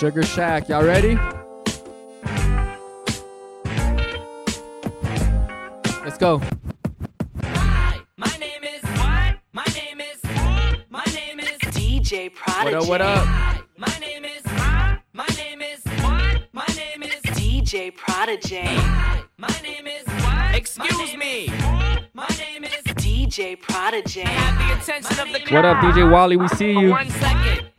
Sugar Shack. Y'all ready? Let's go. My name is what? My name is my name is DJ Prodijay. What up? What up? my name is my name is what? My name is DJ Prodijay. my name is what? Excuse me. My name is DJ Prodijay. have the attention of the What up, DJ Wally? We see you. one second.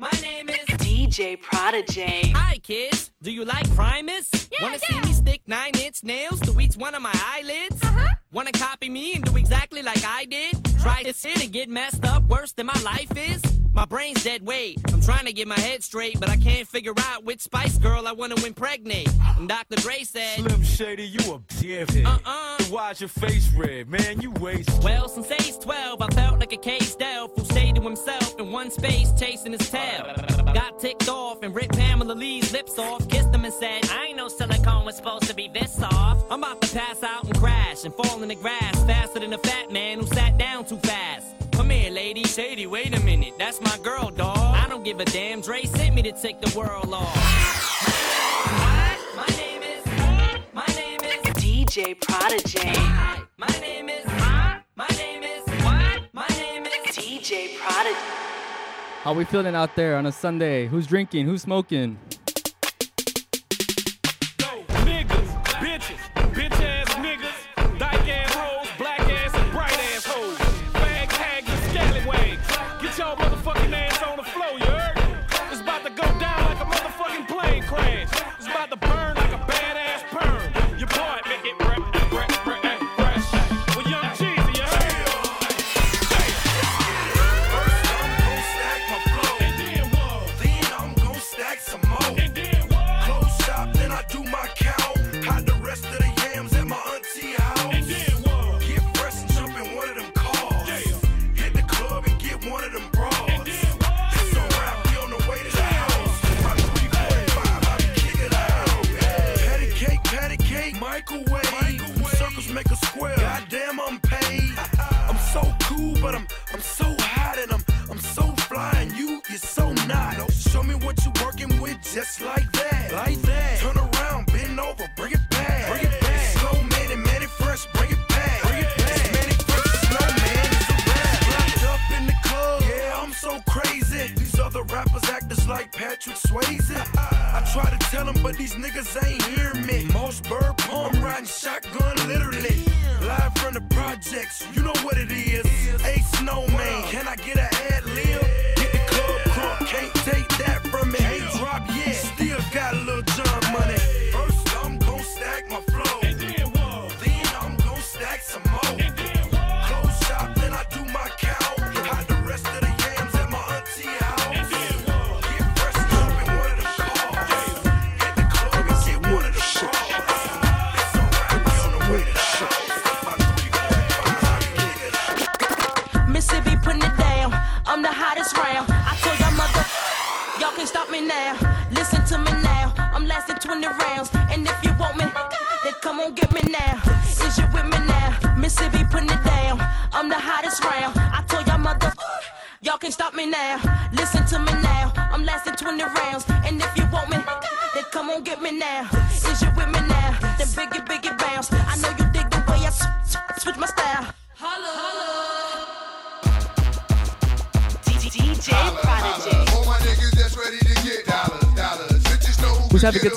My name is DJ Prodijay. Hi kids, do you like Primus? Yeah, Wanna see me stick nine inch nails to each one of my eyelids? Uh-huh. Wanna copy me and do exactly like I did? Try to sit and get messed up worse than my life is? My brain's dead weight. I'm trying to get my head straight, but I can't figure out which Spice Girl I wanna impregnate. And Dr. Dre said, Slim Shady, you a dickhead. Uh-uh. So why's your face red, man? You waste. Well, since age 12, I felt like a caged elf who stayed to himself in one space chasing his tail. Got ticked off and ripped Pamela Lee's lips off, kissed him and said, I ain't know silicone was supposed to be this soft. I'm about to pass out and crash and fall in the grass faster than a fat man who sat down too fast. Come here, lady. Shady, wait a minute. That's my girl, dawg. I don't give a damn. Dre sent me to take the world off. My name is. My name is. DJ Prodijay. My name is. My name is. What? My name is. DJ Prodijay. How we feeling out there on a Sunday? Who's drinking? Who's smoking? Just like that. Like that. Turn around, bend over, bring it back. Bring it back. Slow man and man fresh, bring it back. Bring it back. Man it fresh, slow man is a rap. Locked up in the club, yeah I'm so crazy. These other rappers act just like Patrick Swayze. I try to tell them, but these niggas ain't hear me. Most bird I'm riding shotgun literally.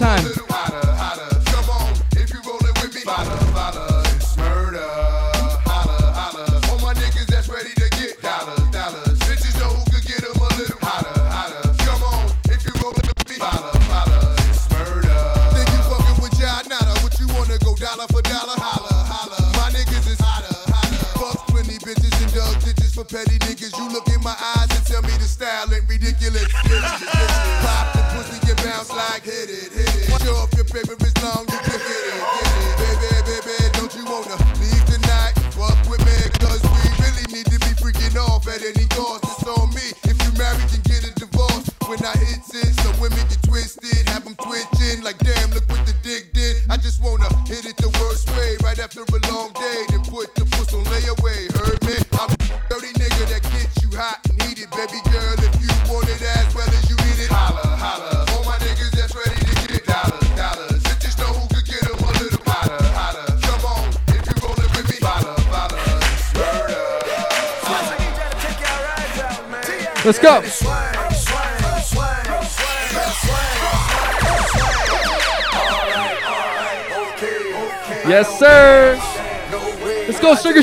Time?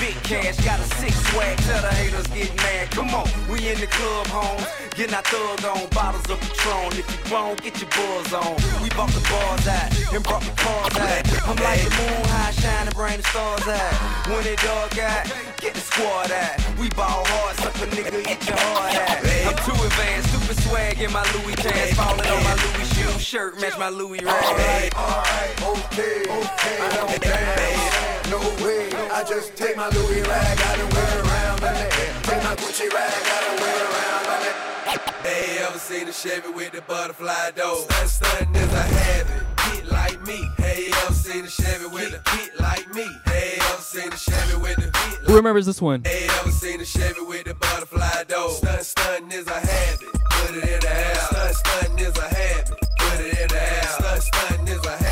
big cash. Got a six swag, tell the haters get mad. Come on, we in the club, home, getting our thug on, bottles of Patron. If you grown, get your buzz on. We bought the bars out and brought the cars out. I'm like the moon high, shining, bring the stars out. When it dog out, get the squad out. We ball hard, suck a nigga, get your heart out. I'm too advanced, stupid swag in my Louis pants, falling on my Louis shoe shirt, match my Louis rag. Alright, alright, okay, okay, I don't dance. No way, I just take my Louis rag, I done wear around in the air. Take my Gucci rag, I done wear around in the They ever seen a Chevy with the butterfly door? Stunt, stunt is a habit. Get like me. Hey, ever seen a Chevy with a get like me? Hey, ever seen a Chevy with the get Who remembers this one? Hey, ever seen a Chevy with the butterfly door? Stunt, stunt is a habit. Put it in the house. Stunt, stunt is a habit. Put it in the house. Stunt, stunt is a habit.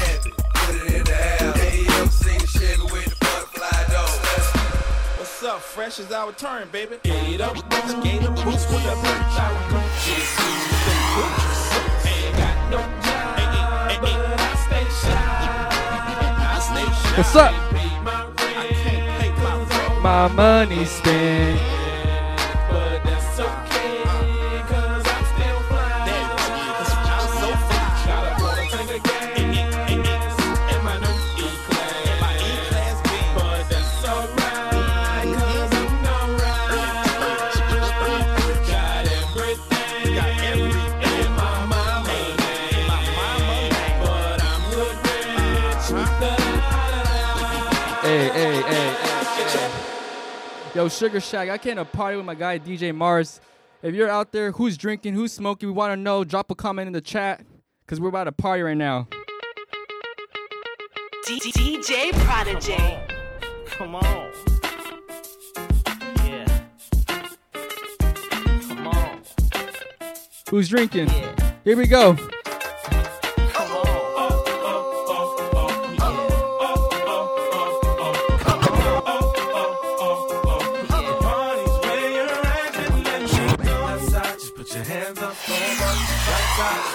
Up? Fresh is our turn, baby. Get up, skate up, boots with a birch out. Just ain't got no job, but I stay shy. I stay shy. What's up? Pay my rent. I can't pay my rent, My money spent. Yo, Sugar Shack, I came to party with my guy DJ Mars. If you're out there, who's drinking, who's smoking, we want to know. Drop a comment in the chat, cause we're about to party right now. DJ Prodijay. Come on. Yeah. Come on. Who's drinking? Yeah. Here we go.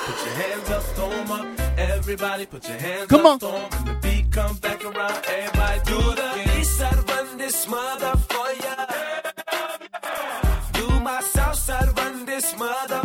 Put your hands up, storm up. Everybody put your hands Come up, on. storm. The beat comes back around, everybody do the east side, run this mother for ya. Do my south side, run this mother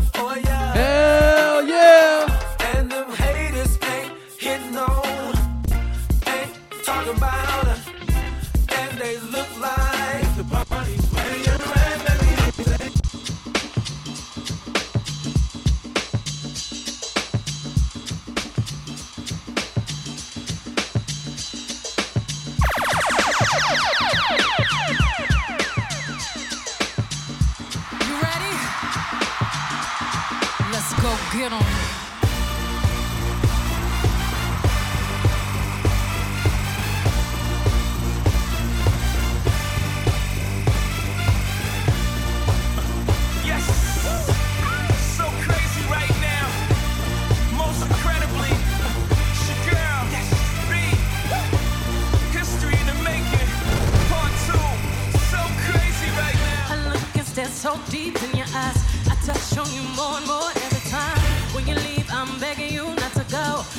get 'em.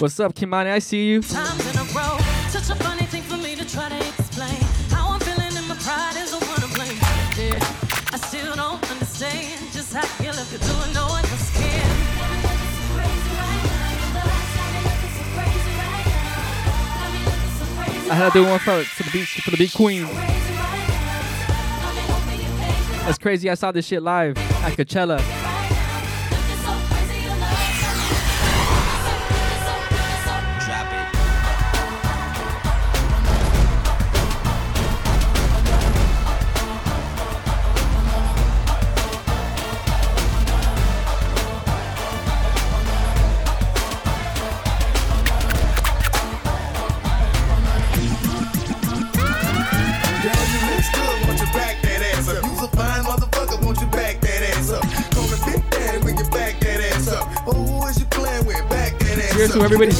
What's up, Kimani? I see you. Times in a row. Such a funny thing for me to try to explain. How I'm feeling and my pride is the one to blame. Yeah, I still don't understand just how you look at doing no one was scared. I had to do one for, for the for the beat queen. That's crazy. I saw this shit live at Coachella.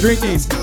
drinking.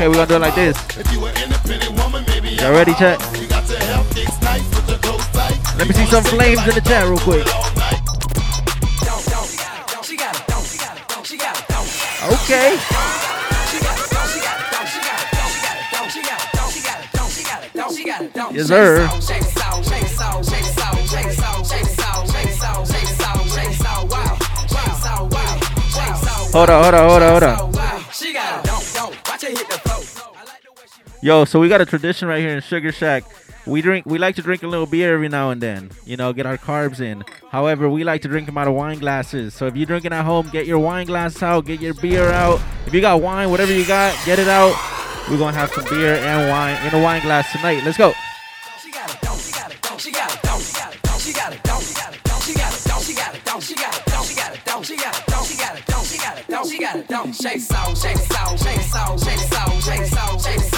Okay, we're gonna do it like this. Y'all ready, chat? Let me see some flames in the chat real quick. Okay. Yes, sir. Hold on, hold on, hold on, hold on. Yo, so we got a tradition right here in Sugar Shack. We drink, we like to drink a little beer every now and then, you know, get our carbs in. However, we like to drink them out of wine glasses. So if you're drinking at home, get your wine glass out, get your beer out. If you got wine, whatever you got, get it out. We're gonna have some beer and wine in a wine glass tonight. Let's go. Shake soul, shake soul, shake it, shake soul.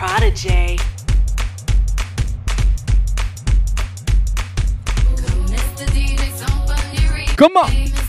protege. Come on.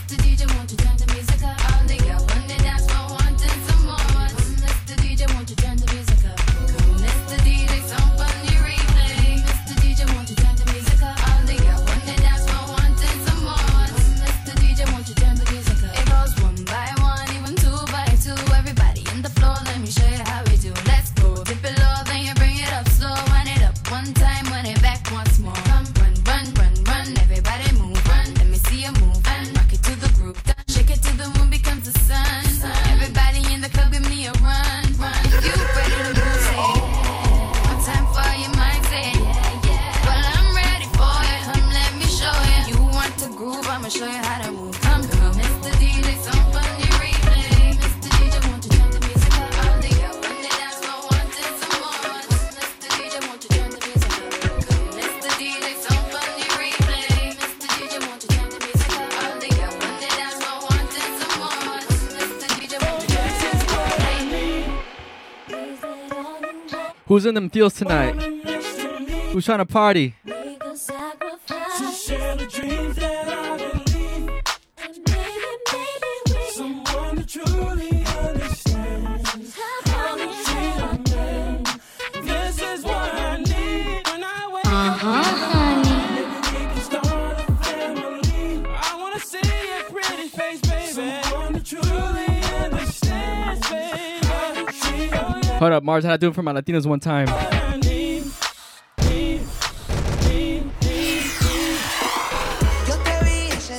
Who's in them fields tonight? Who's trying to party? Up, Mars. How I do it for my Latinos one time. Yo te vi ese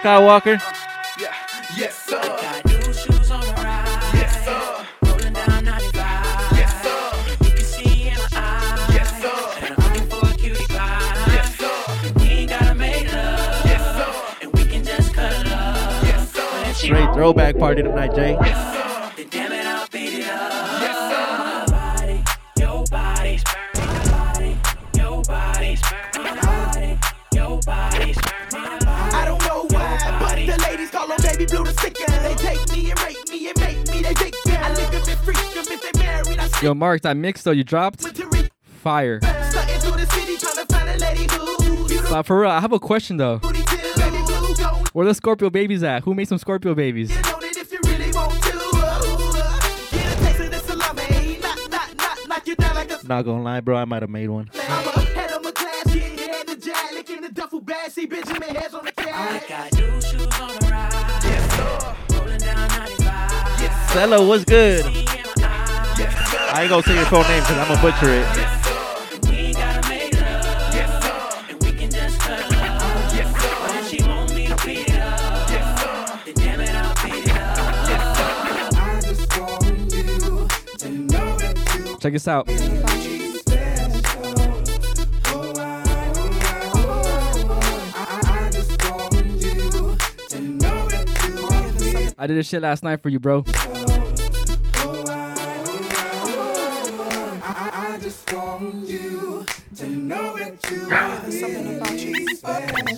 cuddle up. Yes, sir. But if she Straight throwback party tonight, Jay. then Yo, Mark, that mix though you dropped, fire. Stuntin' through the city trying to find a lady who beautiful But for real, I have a question though. booty till baby blue go. Where the Scorpio babies at? Who made some Scorpio babies? You know that if you really want to, uh, get a taste of this salami. Not, not, not knock you down like a Not gonna lie, bro. I might have made one. I'm a head of my class, getting head to jack, licking the duffel bag. See Benjamin heads on the I cat. got new shoes on the ride. Yes, sir. Rolling down 95. Yes, sir. Cello, what's good? I ain't gonna say your full name because I'm gonna butcher it. Check this out. I did this shit last night for you, bro.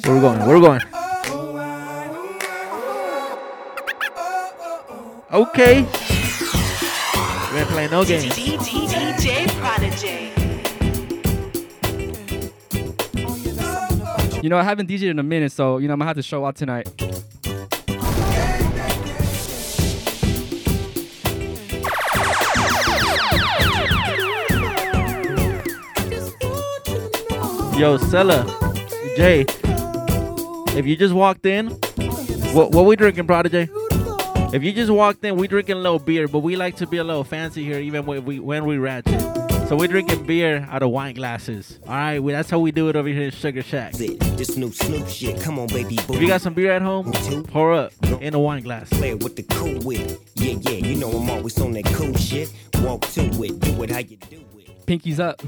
Where we going? Where we going? Okay. We ain't playing no games. You know, I haven't DJed in a minute, so you know I'm gonna have to show out tonight. Yo, Sella, Jay, if you just walked in, what what we drinking, Prodijay? If you just walked in, we drinking a little beer, but we like to be a little fancy here, even when we when we ratchet. So we drinking beer out of wine glasses. All right, we, that's how we do it over here in Sugar Shack. This new Snoop shit, come on, baby. If you got some beer at home, pour up in a wine glass. Play with the cool wit. Yeah, yeah, you know I'm always on that cool shit. Walk to it, do it how you do it. Pinkies up.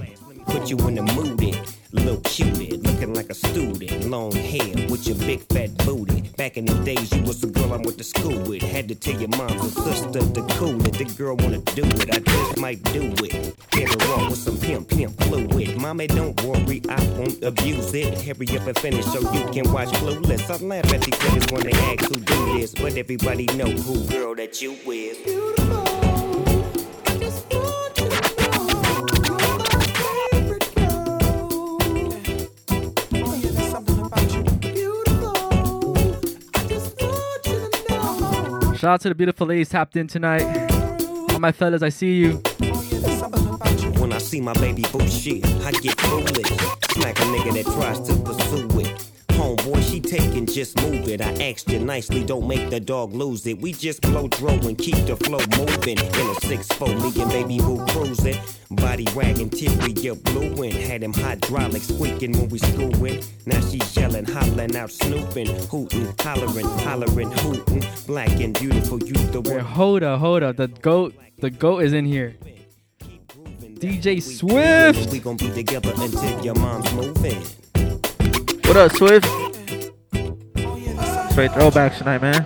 Put you in the mood, it. Little cutie, looking like a student. Long hair with your big fat booty. Back in the days, you was the girl I went to school with. Had to tell your mom and sister to cool it. The girl wanna do it, I just might do it. Get her off with some pimp, pimp fluid. Mommy, don't worry, I won't abuse it. Hurry up and finish so you can watch Clueless. I laugh at these niggas when they ask who do this, but everybody know who girl that you with. Shout out to the beautiful ladies tapped in tonight. All my fellas, I see you. When I see my baby boo shit, I get foolish. Smack a nigga that tries to pursue it. Homeboy, she taking, just move it. I asked you nicely, don't make the dog lose it. We just blow dro and keep the flow moving. In a 6-4, me and baby boo cruising. Body wagging, tippy up blue and had him hydraulics squeaking when we screwing. Now she's yelling, hollering out, snooping, hooting, hollering, hollering, hooting. Black and beautiful, you the one. hold up, hold up. The goat, the goat is in here. DJ Swift. We gon' be together until your mom's moving. What up, Swift? Straight throwback tonight, man.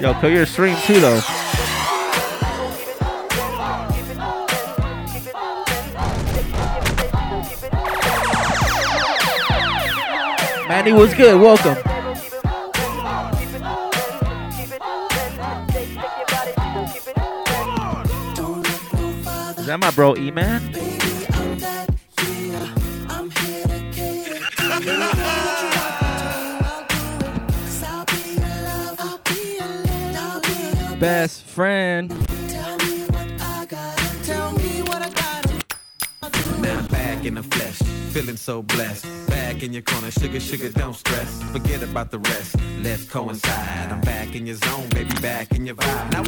Yo, kill your stream too, though. Manny, was good. Welcome. Is that my bro, E-Man? Best friend. Now back in the flesh, feeling so blessed. Back in your corner, sugar, sugar, don't stress. Forget about the rest, let's coincide. I'm back in your zone, baby, back in your vibe. Now,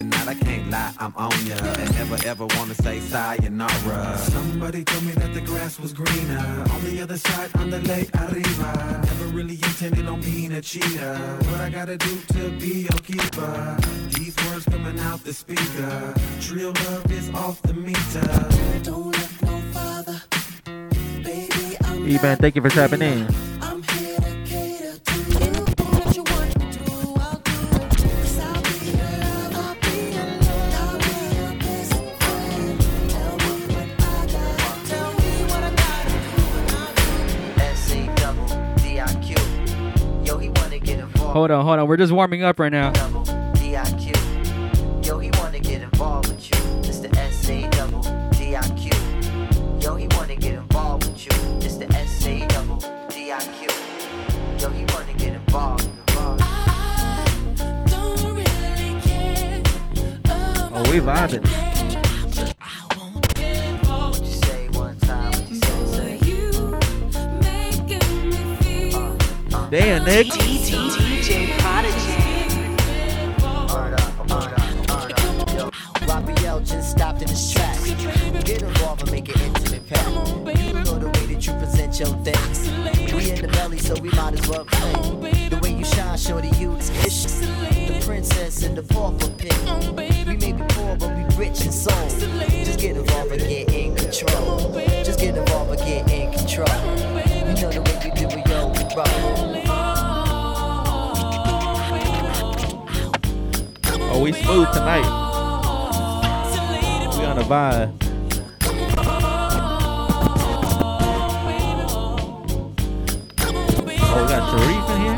now I can't lie, I'm on ya. And never ever wanna say sayonara. Somebody told me that the grass was greener on the other side, on the lake arriba. Never really intended on being a cheater. What I gotta do to be your keeper? These words coming out the speaker. Real love is off the meter. Don't look no further. E Man, thank you for tapping in. Hold on, hold on. We're just warming up right now. DIQ. Yo, he wanna get involved with you. It's the SA double DIQ. Yo, he wanna get involved with you. It's the SA double DIQ. Yo, he wanna get involved. involved. Oh, we vibing. What you stopped in his tracks. Get involved and make an intimate pact. You know the way that you present your things. We in the belly, so we might as well play. The way you shine, shorty, you is vicious. The princess and the pauper pick. We may be poor, but we rich in soul. Just get involved and get in control. Just get involved and get in control. You know the way we do it, yo, we roll. Oh, we smooth tonight. On a vibe. Oh, we got Sharif in here.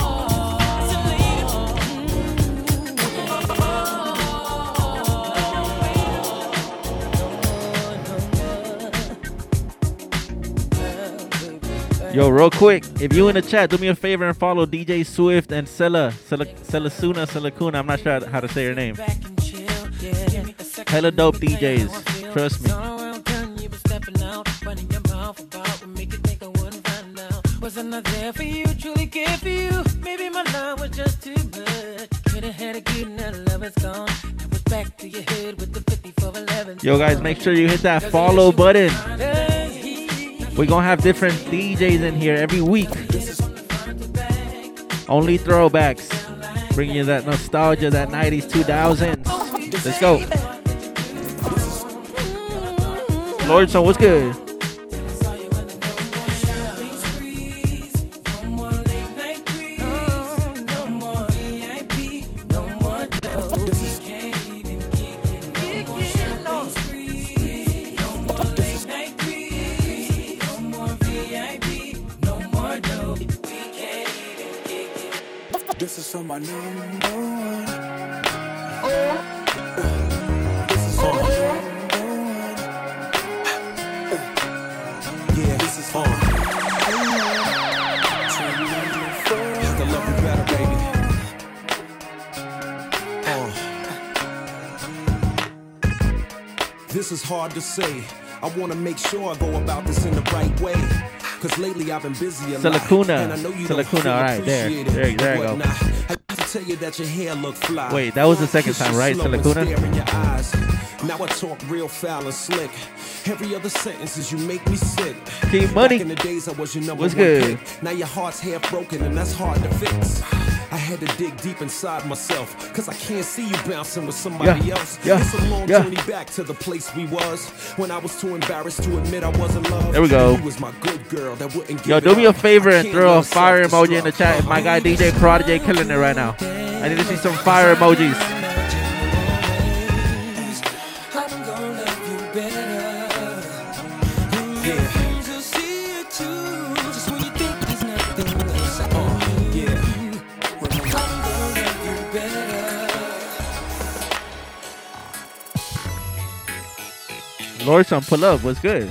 Yo, real quick, if you in the chat, do me a favor and follow DJ Swift and Sela, Sela, Selasuna, Selakuna. I'm not sure how to say her name. Hella dope DJs. Trust me. Wasn't I there for you, truly care for you? Maybe my love was just too much. Could've had a good now love is gone. Now back to your head with the 5411. Yo, guys, make sure you hit that follow button. We're gonna have different DJs in here every week. Only throwbacks. Bring you that nostalgia, that 90s, 2000s. Let's go. Lord, so what's good? Hard to say. I wanna make sure I go about this in the right way. Cause lately I've been busy a lot. And I know you all right, there. There- there you go. I used to tell you that your hair look fly. Wait, that was the second time, right, slow Selakuna? stare in your eyes. Now I talk real foul and slick. Every other you make me sick. Keep money. Back in the days I was your number What's good? pick. Now your heart's half broken and that's hard to fix. I had to dig deep inside myself, cause I can't see you bouncing with somebody Yeah, else. yeah, It's a long yeah. journey back to the place we was when I was too embarrassed to admit I was in love. There we go. Was my good girl that wouldn't give Yo, do me a favor and throw a fire emoji in the chat. My guy DJ Prodijay killing it right now. I need to see some fire emojis. Lordson, pull up. What's good?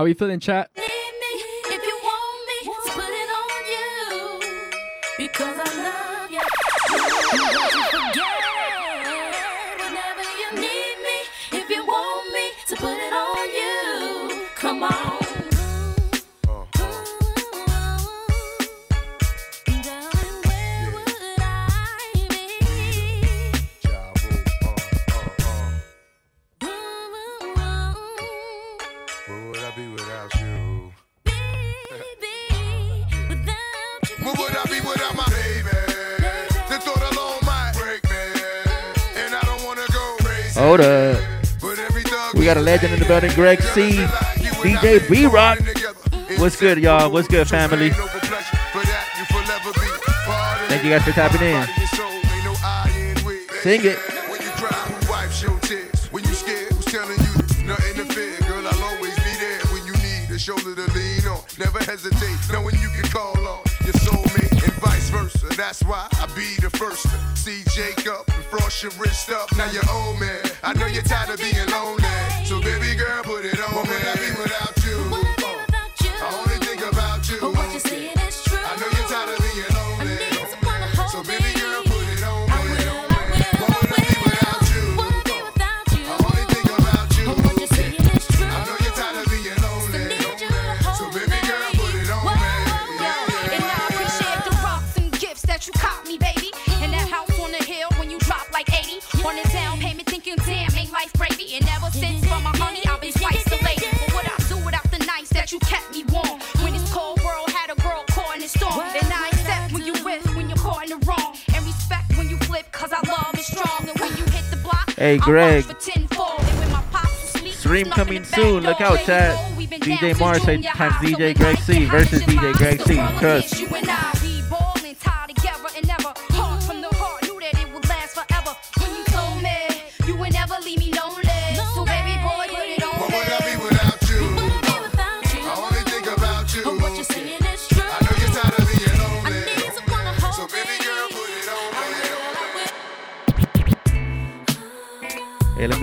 How are you feeling, chat? A legend in the building, Greg C. DJ B Rock. What's good, y'all? What's good, family? Thank you guys for tapping in. Sing it. When you cry, who wipes your tears? When you scared, who's telling you nothing to fear? Girl, I'll always be there when you need a shoulder to lean on. Never hesitate, you can call on and vice versa. That's why I be the first to see Jacob and frost your wrist up. Now you're old man. I know you're tired of being lonely. So baby girl, put it on. What was Greg. Stream coming soon. Look out, chat. DJ Mars times DJ Greg C versus DJ Greg C. Trust.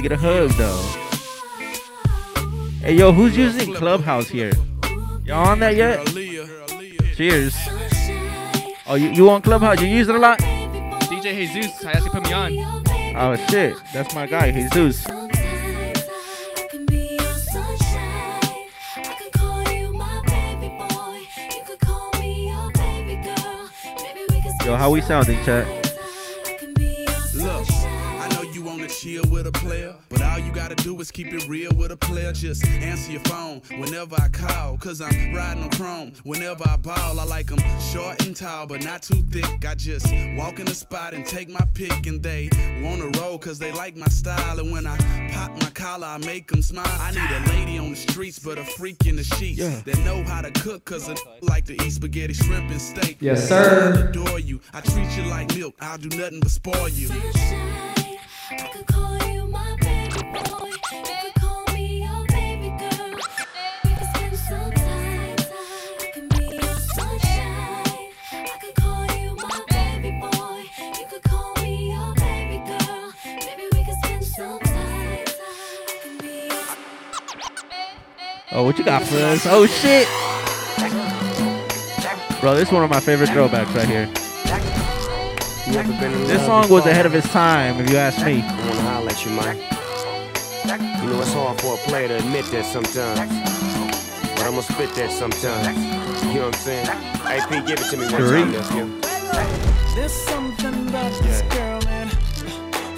Get a hug though. Hey, yo, who's using Clubhouse here? Y'all on that yet? Cheers. Oh, you, you on Clubhouse? You use it a lot? DJ Jesus, I actually put me on. Oh shit, that's my guy, Jesus. Yo, how we sounding, chat? Look, I know you wanna chill with a player, do is keep it real with a player. Just answer your phone whenever I call, cause I'm riding on chrome. Whenever I ball, I like them short and tall, but not too thick. I just walk in the spot and take my pick, and they wanna roll cause they like my style. And when I pop my collar, I make them smile. I need a lady on the streets, but a freak in the sheets that know how to cook, cause I like to eat spaghetti, shrimp, and steak. Yes, sir. I adore you. I treat you like milk, I'll do nothing but spoil you. Oh, what you got for us? Oh shit. Bro, this is one of my favorite throwbacks right here. You ever been in This song was ahead of its time, if you ask me. I wanna holler at you, man. You know it's hard for a player to admit that sometimes. But I'ma spit that sometimes. You know what I'm saying? AP, give it to me one Three. time, nephew. There's something about this girl, man.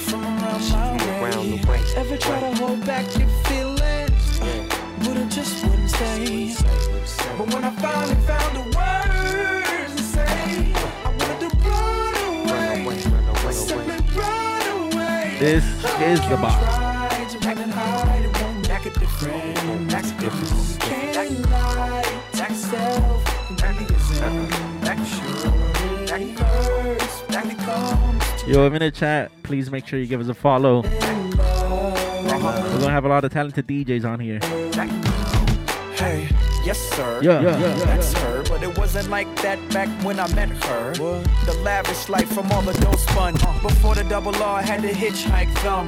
From around my way. Around the way. Ever try to hold back your wouldn't. But when I finally found the words to say, I wanted to run away. Simply run away. This is the box. Tried to run and hide, it won't make a difference. Can't lie to yourself. Really isn't. Sure, it hurts when it comes Yo, if in the chat, please make sure you give us a follow. We're gonna have a lot of talented DJs on here. Hey, yes sir. Yeah, yeah, yeah, that's yeah. her. But it wasn't like that back when I met her. The lavish life from all the dough spun. Before the double R had to hitchhike them.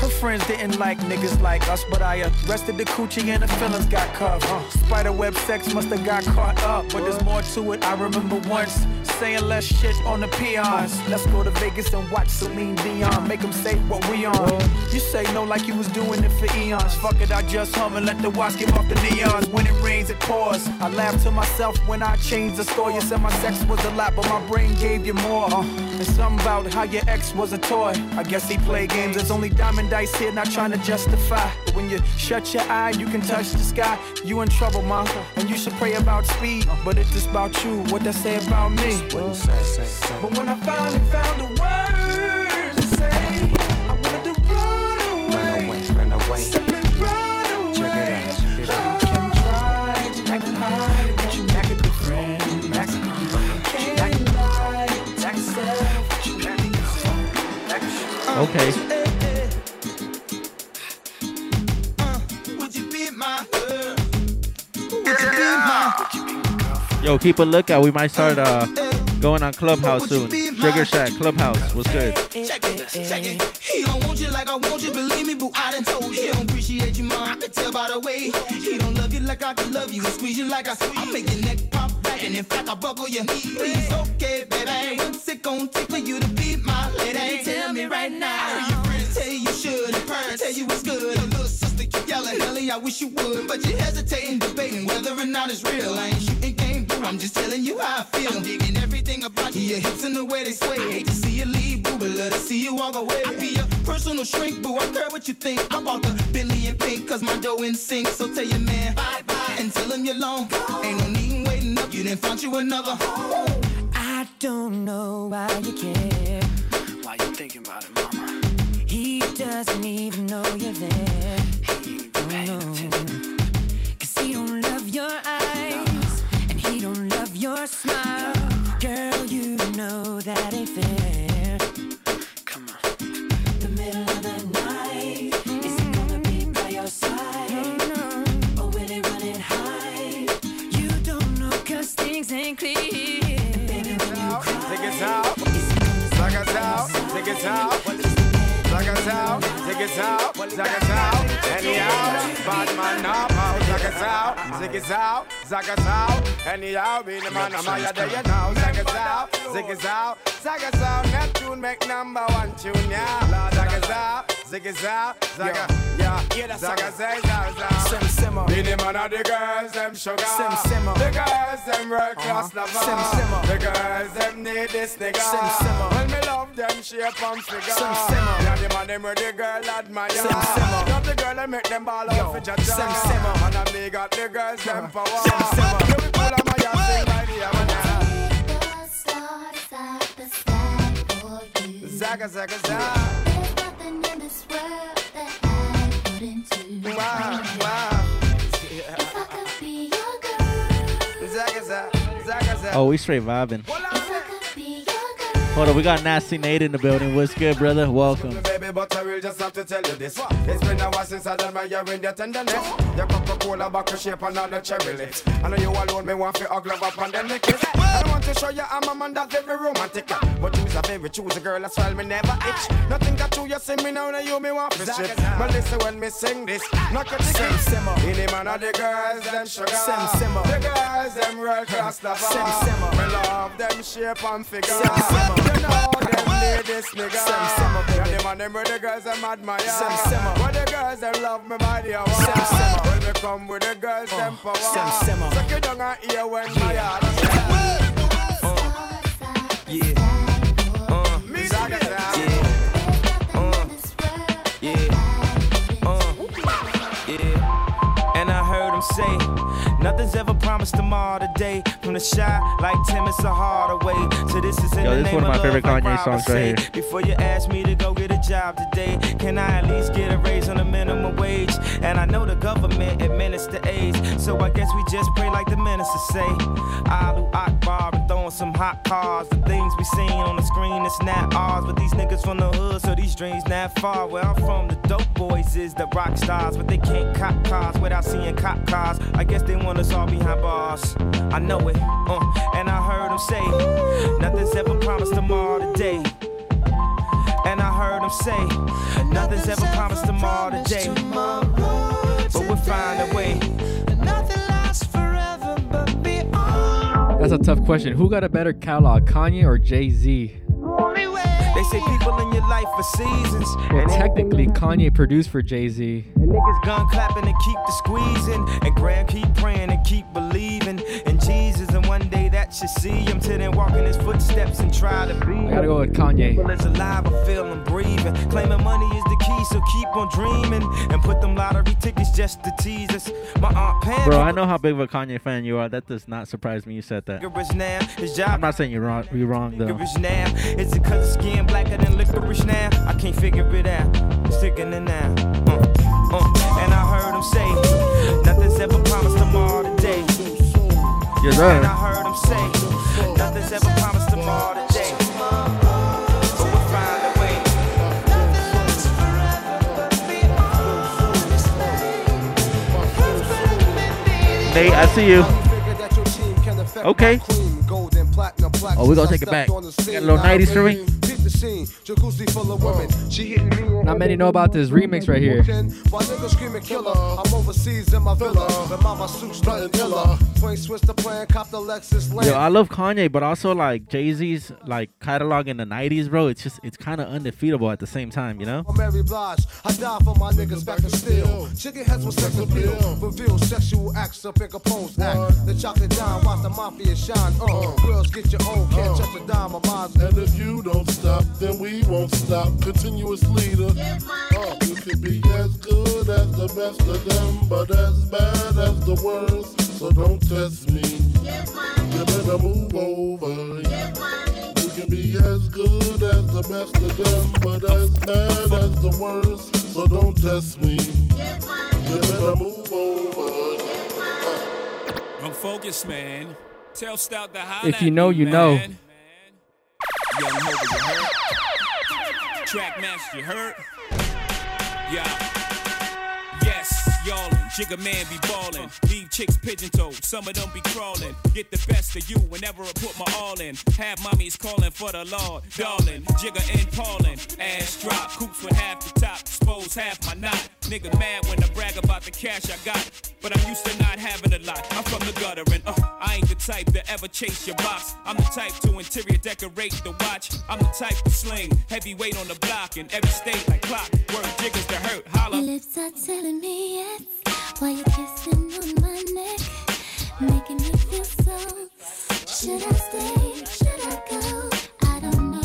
Her friends didn't like niggas like us, but I arrested the coochie and the feelings got cuffed. Spiderweb sex must have got caught up, but there's more to it. I remember once saying less shit on the peons. Let's go to Vegas and watch Celine Dion. Make them say what we on. You say no like you was doing it for eons. Fuck it, I just hum and let the watch give off the neons. When it rains, it pours. I laughed to myself when I changed the story. You said my sex was a lot, but my brain gave you more. Uh, and something about how your ex was a toy. I guess he played games. There's only diamond dice here, not trying to justify. But when you shut your eye, you can touch the sky. You in trouble, ma. And you should pray about speed. But it's just about you. What they say about me. But when I finally found the words my Yo, keep a lookout. We might start uh, going on Clubhouse soon. Sugar Shack Clubhouse. What's good? Check it, check it. He don't want you like I want you, believe me, boo. I done told you. He don't appreciate you, man. I can tell by the way. He don't love you like I can love you and squeeze you like I squeeze. I make your neck pop and in fact, I buckle your knees, Please, okay, baby. What's it gonna take for you to be my lady? Tell me right now. I heard your friends tell you should, and parents tell you it's good. Your little sister keep yelling, Ellie, I wish you would, but you're hesitating, debating whether or not it's real. I ain't shooting game, boo. I'm just telling you how I feel. I'm digging everything about you, your hips and the way they sway. Hate to see you leave, boo, but love to see you walk away. I be your personal shrink, boo. I care what you think. I bought the Bentley and pink, cause my dough in sync. So tell your man bye bye and tell him you're long. Ain't no need in waiting up, you didn't find you another. I don't know why you care. Why you thinking about it, mama? He doesn't even know you're there. He Oh, no. Cause he don't love your eyes. And he don't love your smile. Girl, you know that ain't fair. Things ain't clear. Baby, when you Take it out. Zag it out. Take it out. Zag it out. Take it out. Zag it out. Anyhow, bad man now. Out. Zag it out. Zig it out. Zag it out. Anyhow, be the man. I'm higher than you now. Zag it out. Zig it out. Zag it out. Neptune make number one tune, yeah. Zag it out. Zig it out. Zag it. Yeah. Zag it say, zag out. Sim simmer. Be the man of the girls, them sugar. Sim simmer. The girls, them world class Uh-huh. lover. Sim simmer. The girls, them need this nigga. Sim simmer. Well, me love them shape and figure. Sim simmer. Yeah, the man them where the girl admire. Sim simmer. Not the girl that make them ball out for jaja. sim simmer. And me got the girls them power. Sim simmer. You be cool, I'm a yard sing right here, man. Zaga, zaga, zaga. Wow, wow. Zaga, zaga, zaga, zaga. Oh, we straight vibing. Hold on, we got Nasty Nate in the building. What's good, brother? Welcome. Baby, but I will just have to tell you this. It's been a while since I done my in your tenderness. Your Coca-Cola bottle shape and all the cherry lips. I know you alone, me want to hug love up and then lick it. I don't want to show you I'm a man that's very romantic. But you Me's a very choosy girl, that's why me never itch. Nothing got to you, see me now, now you me want to shit. But listen when me sing this, knock your ticket. the man of the girls, them sugar. Sim simmer. The girls, them real cross the bar. simmer. Me love them shape and figure. Sim simmer. You know ladies, nigga. Sim simmer, baby. Yeah, them and them with the girls, them admire. Sim simmer. But the girls, them love me body Sim war. simmer. When me come with the girls, them power. Sim simmer. Suck it down and hear when my heart. Yeah. Uh, yeah. Uh, yeah. Uh, yeah. And I heard him say, nothing's ever promised tomorrow today. From the Chi like Tim and a Hardaway. So this is in Yo, the this is name one of my favorite Kanye songs right here. Before you ask me to go get a job today, can I at least get a raise on the minimum wage? And I know the government administer AIDS, so I guess we just pray like the minister say. Allahu Akbar and throwing some hot cars. The things we seen on the screen, it's not ours. But these niggas from the hood, so these dreams not far. Where I'm from, the dope boys is the rock stars, but they can't cop cars without seeing cop cars. I guess they want us all behind bars. I know it, uh, and I heard them say, nothing's ever promised tomorrow today. And I heard him say, nothing's ever promised tomorrow today. But we'll find a way. That's a tough question. Who got a better catalog, Kanye or Jay Z? Say people in your life for seasons. Well, and technically, Kanye produced for Jay Z. And niggas gun clapping and keep the squeezing. And Graham keep praying and keep believing in Jesus. That should see him till then walk in his footsteps and try to be. I gotta go with Kanye. Well, it's alive, I feel him breathing. Claiming money is the key, so keep on dreaming. And put them lottery tickets just to tease us. My aunt Pam. Bro, I know how big of a Kanye fan you are. That does not surprise me you said that. I'm not saying you're wrong, you're wrong though. now. Is it cause the skin blacker than licorice now? I can't figure it out. Sticking it now. Uh, uh. And I heard him say, nothing's ever promised tomorrow today. Yes, And I heard him say, nothing's ever promised tomorrow today. But we'll find a way. Nate, I see you. Okay. Oh, we're gonna take it back. Got a little 90s for me. Not many know about this remix right here. My niggas screaming killer. I'm overseas in my villa. But mama suits nothing illa. Twin switch the plan, cop the Lexus Yo. I love Kanye, but also like Jay Z's like catalog in the '90s, bro. It's just it's kind of undefeatable at the same time, you know. I'm Mary Blige. I die for my niggas back in steel. Chicken heads with sex appeal. Reveal sexual acts up in Capone's act. The chocolate dime, watch the mafia shine. Uh, girls get your own, can't touch a dime of mine. And if you don't stop, then we won't stop. Continuous leader. Uh, you can be as good as the best of them, but as bad as the worst. So don't test me. You better move over. You can be as good as the best of them, but as bad as the worst. So don't test me. You better move over. I'm focused, man. Tell Stout to holla If you know, me, you know. man. Young Hova, you hurt? Track master, you hurt? Yeah. Yes, y'allin', Jigga man be ballin'. Leave chicks pigeon toed, some of them be crawlin'. Get the best of you whenever I put my all in. Have mommies callin' for the law, darling. Jigga and Paulin', ass drop, coops with half the top, expose half my knot. Nigga mad when I brag about the cash I got, but I'm used to not having a lot. I'm from the gutter and uh, I ain't the type to ever chase your box. I'm the type to interior decorate the watch. I'm the type to sling heavyweight on the block in every state like clock. Word jiggers to hurt, holla. Your lips are telling me yes while you're kissing on my neck, making me feel so. Should I stay? Should I go? I don't know.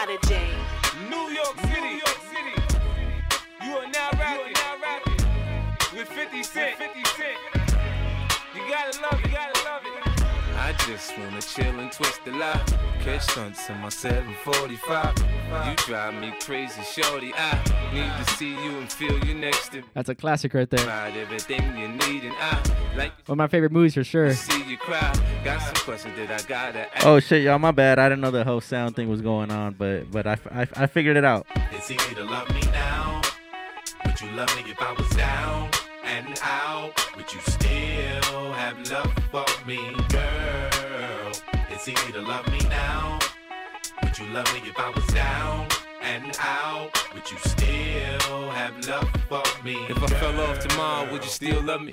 DJ Prodijay. New York City. New York City. You are now rapping. now rapping with 50 Cent. 50 Cent. You gotta love it. You gotta love it. I just wanna chill and twist the lot. Catch stunts in my 745. You drive me crazy, shorty. I need to see you and feel you next to me. That's a classic right there. Provide everything you need, and I like One of my favorite movies for sure. see you cry. Got some questions that I gotta ask. Oh shit, y'all, my bad. I didn't know the whole sound thing was going on, but but I, I, I figured it out. It's easy to love me now. Would you love me if I was down and out? Would you still have love for me, girl? It's easy to love me now. Would you love me if I was down and out? Would you still have love for me? If I fell off tomorrow, would you still love me?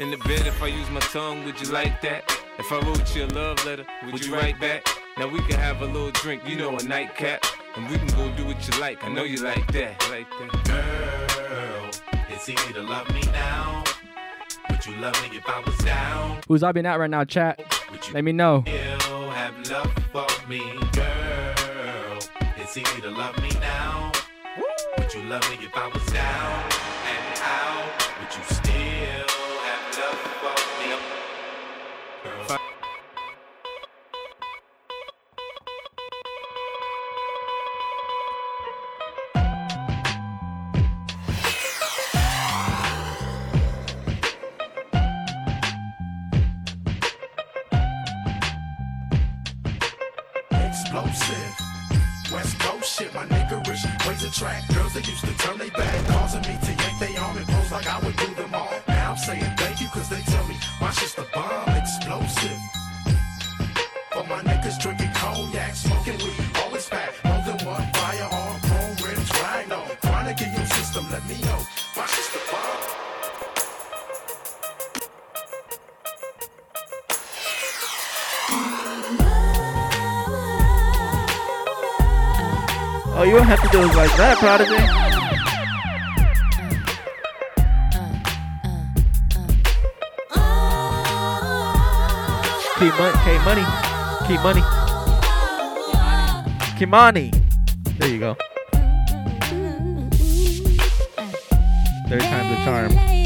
In the bed, if I use my tongue, would you like that? If I wrote you a love letter, would you write back? Now we can have a little drink, you know, a nightcap. And we can go do what you like, I know you like that. Like that. Girl, it's easy to love me now. Would you love me if I was down? Who's I been out right now, chat? Let me know. Still have love for me, girl. It's easy to love me now. Would you love me if I was down that, Prodijay. Keep money, K money, keep money. Kimani. There you go. Third time's the charm.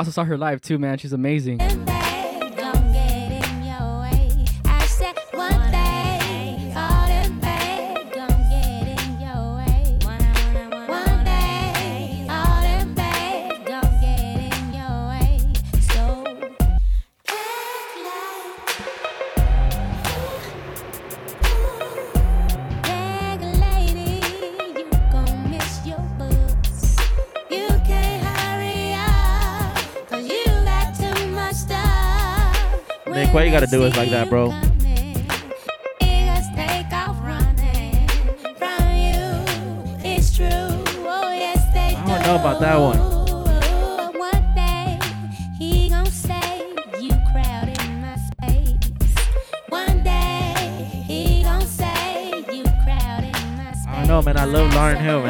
Also saw her live too, man. She's amazing. Nick, why you gotta do us like that, bro? Niggas take off running from you. It's true, oh I don't know about that one. do. One day he gon' say you crowding my space. One day he gon' say you crowding my space. I don't know, man. I love Lauryn Hill, man.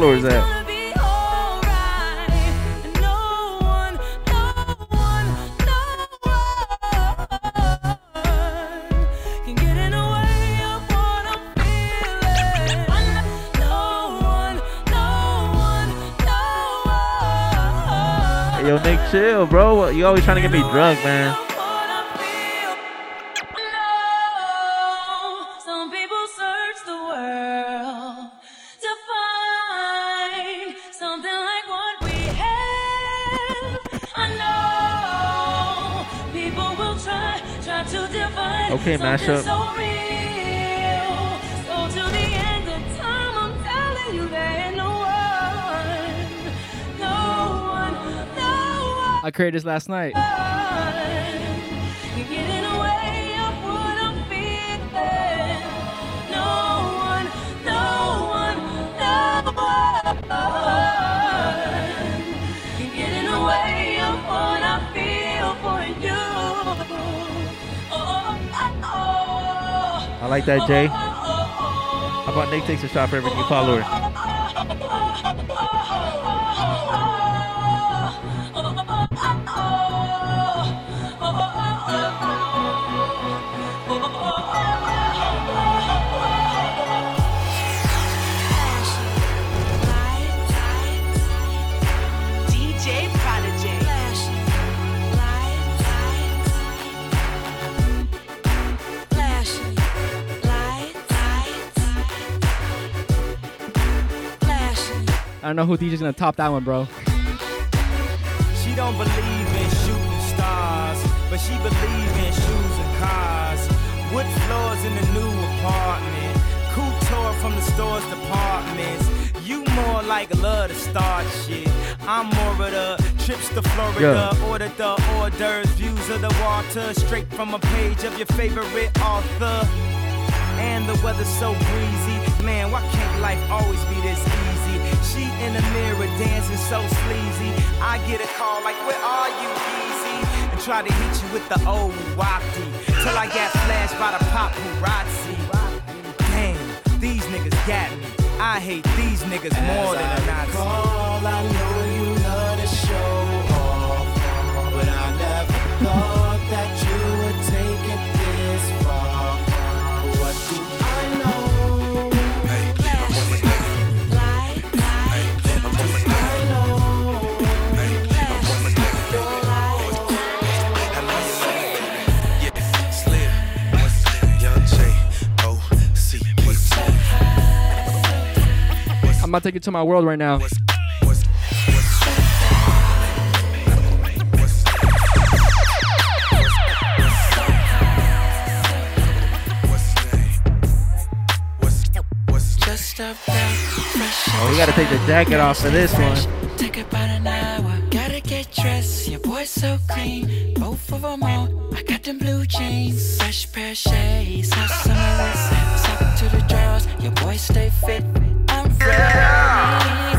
one. Hey, yo, Nick, chill, bro. You always trying to get me drunk, man. One, no one, I created this last night. I like that, Jay. How about Nick takes a shot for every new follower? Don't know who DJ's gonna top that one, bro. She don't believe in shooting stars, but she believe in shoes and cars. Wood floors in the new apartment. Couture from the store's departments. You more like love to start shit. I'm more of the trips to Florida. Yeah. Order the hors d'oeuvres, views of the water. Straight from a page of your favorite author. And the weather's so breezy. Man, why can't life always be this easy? She in the mirror dancing so sleazy. I get a call like, where are you, easy? And try to hit you with the old wacky. Till I got flashed by the paparazzi. Damn, these niggas got me. I hate these niggas more than a Nazi. Call, I know you love to show off, but I never thought that I'm about to take it to my world right now. Just up there, fresh Oh, we gotta take the jacket off for this one. Take about an hour, gotta get dressed. Your boy's so clean, both of them on. I got them blue jeans, fresh pair of shades, hot summer wrist. Sock to the drawers, your boy stay fit. I'm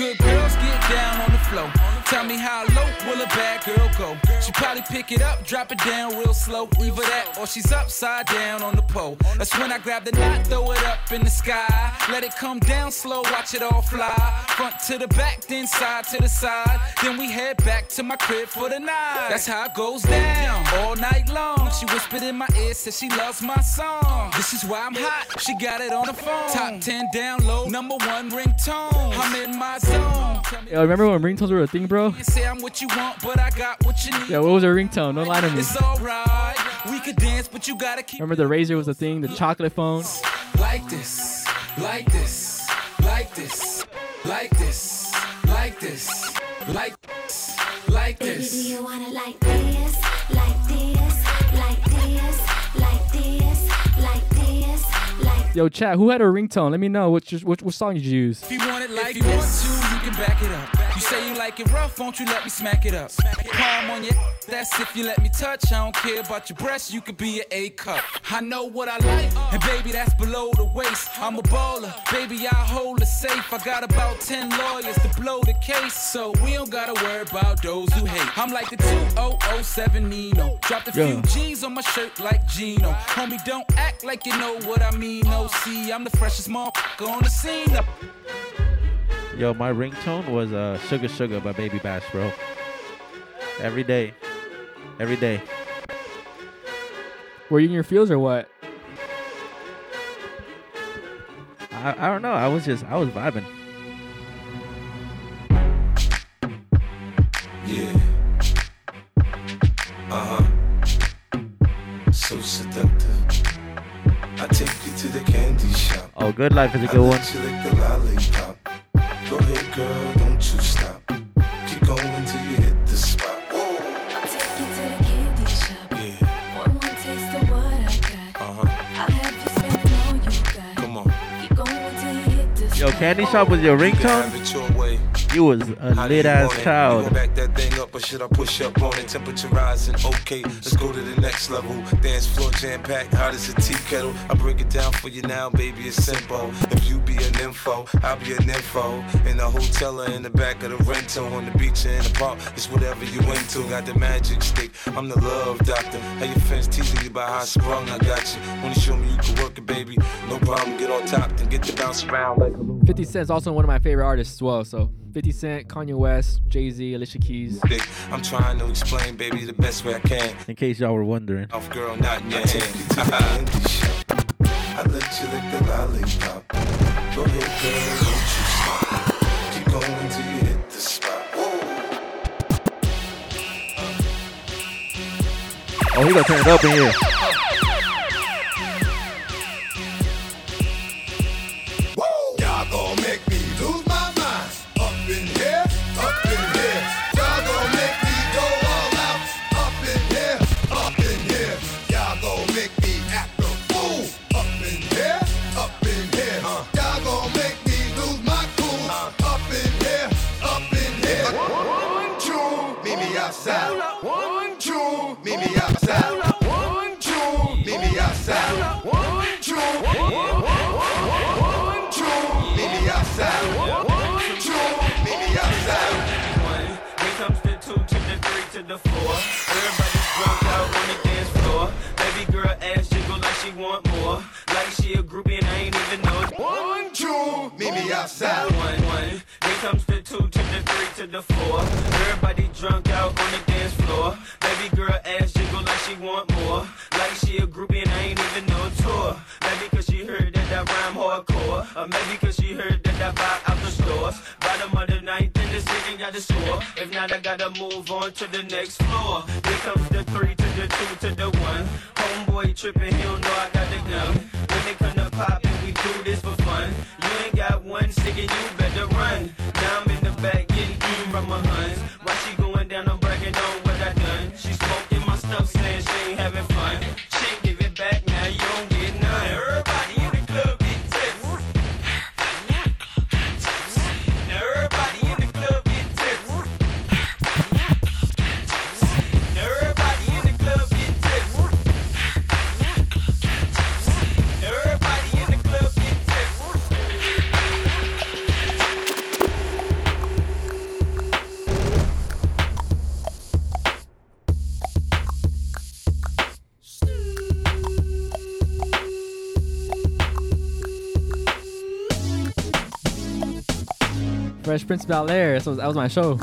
good girls get down on the floor, Tell me how low will a bad girl go? She probably pick it up, drop it down real slow. Either that or she's upside down on the pole. That's when I grab the knot, throw it up in the sky. Let it come down slow, watch it all fly. Front to the back, then side to the side. Then we head back to my crib for the night. That's how it goes down all night long. She whispered in my ear, said she loves my song. This is why I'm hot. She got it on the phone. Top 10 down low, number one ringtone. I'm in my zone. Yo, remember when ringtones were a thing, bro? You say what you want, but I got what you need. Yeah, what was a ringtone? Don't lie to me. It's alright. We could dance, but you gotta keep Remember the Razr was the thing, the chocolate phone. like this, like this, like this, like this, like this, like this, like this. Baby, do you want it like this, like this, like this, like this, like this, like Yo, chat, who had a ringtone? Let me know what your, what, what song did you use? If you want it like if you want to, you can back it up. You say you like it rough, won't you let me smack it up? Palm on your, that's if you let me touch. I don't care about your breasts, you could be an A cup. I know what I like, and baby, that's below the waist. I'm a baller, baby, I hold it safe. I got about 10 lawyers to blow the case, so we don't gotta worry about those who hate. I'm like the 2007 Nino. Dropped a few G's on my shirt like Gino. Homie, don't act like you know what I mean. No, see, I'm the freshest motherfucker on the scene. Yo, my ringtone was uh, Suga Suga by Baby Bash, bro. Every day. Every day. Were you in your feels or what? I, I don't know. I was just, I was vibing. Yeah. Uh huh. So seductive. I take you to the candy shop. Oh, Good Life is a I good one. Candy Shop was your You ringtone? it your way. You was a How lit ass child. back that thing up, or should I push up on it? Temperature rising, okay. Let's go to the next level. Dance floor jam packed, hot as a tea kettle. I break it down for you now, baby. It's simple. If you be an info, I'll be an info. In the hotel or in the back of the rental, on the beach or in the park, it's whatever you into. Got the magic stick. I'm the love doctor. How your friends teasing you about how I sprung? I got you. Wanna show me you can work it, baby? No problem. Get on top, then get to bounce around like a 50 Cent's also one of my favorite artists as well. So 50 Cent, Kanye West, Jay Z, Alicia Keys. I'm trying to explain, baby, the best way I can. In case y'all were wondering. Off girl, not in your hand. I let you lick the lollipop. Go ahead, girl, don't you stop. Keep going till you hit the spot. Oh, he gonna turn it up in here. Outside. One, one, then comes the two to the three to the four. Everybody drunk out on the dance floor. Baby girl ass jiggle like she want more. Like she a groupie and I ain't even know tour. Maybe cause she heard that I rhyme hardcore. Or maybe cause she heard that I buy out the stores. Bottom of the ninth in the city got the score. If not, I gotta move on to the next floor. Here comes the three to the two to the one. Homeboy tripping, he don't know I got Prince Bel Air. So that was my show.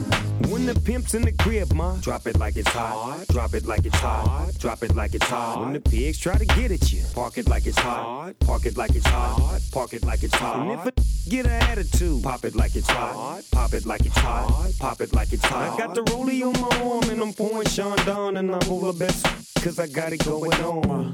When the pimp's in the crib, ma, drop it like it's hot. Drop it like it's hot. Drop it like it's hot. When the pigs try to get at you, park it like it's hot. Park it like it's hot. Park it like it's hot. And if a get an attitude, pop it like it's hot. Pop it like it's hot. Pop it like it's hot. I got the rollie on my arm and I'm pouring Chandon and I'm over best cause I got it going on.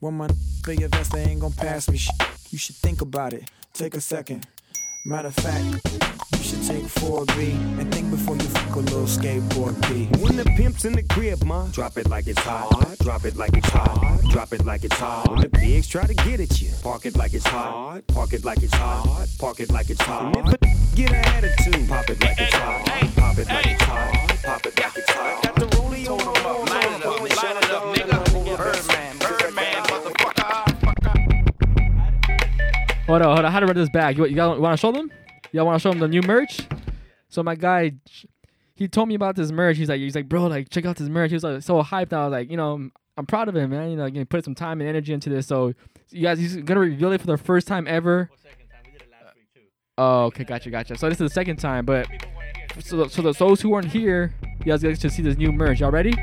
When my for your vest, they ain't gonna pass me shit. You should think about it. Take a second. Matter of fact, you should take 4B and think before you fuck a little skateboard B. When the pimp's in the crib, ma, drop it like it's hot. Drop it like it's hot. Drop it like it's hot. When the pigs try to get at you, park it like it's hot. Park it like it's hot. Park it like it's hot. And if a get an attitude, pop it like it's hot. Pop it like it's hot. Pop it like it's hot. Got the rollie on Hold on, hold on. How to run this back? You, you, got- want to show them? Y'all want to show them the new merch? So my guy, he told me about this merch. He's like, he's like, bro, like check out this merch. He was like so hyped. I was like, you know, I'm proud of him, man. You know, he put some time and energy into this. So you guys, he's gonna reveal it for the first time ever. Oh, okay, gotcha, gotcha. So this is the second time, but so so the, those who weren't here, you guys get to see this new merch. Y'all ready?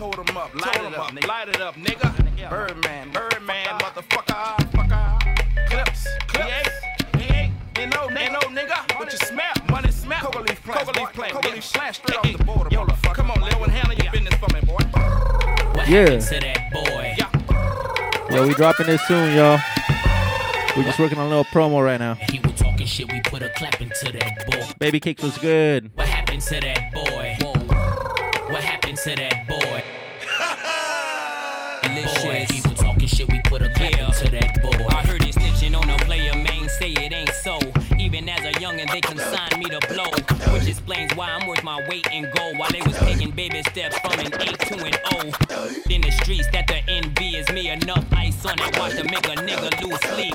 Told him up, light it up, nigga. light it up, nigga. Birdman, Birdman, motherfucker, fucker. Clips, clips. Yeah, you know, nigga, know, nigga. What you smell? Money smell. Coca leaf plant, Coca leaf plant, Coca leaf plant, straight off the border. Yo, come on, Lil, and handle your business for me, boy. Yeah. to that boy? Yo, we dropping this soon, y'all. We're just working on a little promo right now. He was talking shit, we put a clap into that boy. Baby cakes was good. What happened to that boy? What happened to that boy? Boy, he was talking shit, we put a clap to that boy. I heard it snitching on a player, man, say it ain't so. Even as a youngin', they consigned me to blow. Which explains why I'm worth my weight in gold. While they was taking baby steps from an 8 to an O. In the streets, that the envy is me. Enough ice on it, watch to make a nigga lose sleep.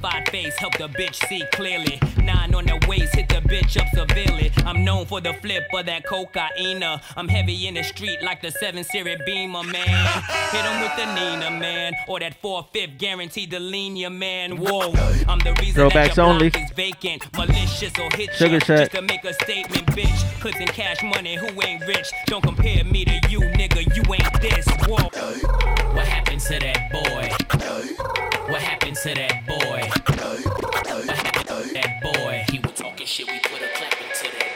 Five face, help the bitch see clearly. Nine on the waist, hit the bitch up severely. I'm known for the flip of that cocaine. I'm heavy in the street like the 7 Series Beamer, man. Hit him with the Nina, man. Or that 4-5 guaranteed to lean your man. Whoa, I'm the reason Throwbacks that your only. block is vacant. Malicious or hit Sugar ya Shack. just to make a statement, bitch. Clips and cash money, who ain't rich? Don't compare me to you, nigga. You ain't this. Whoa. What happened to that boy? What happened to that boy? What happened to that boy? He was talking shit, we put a clap into that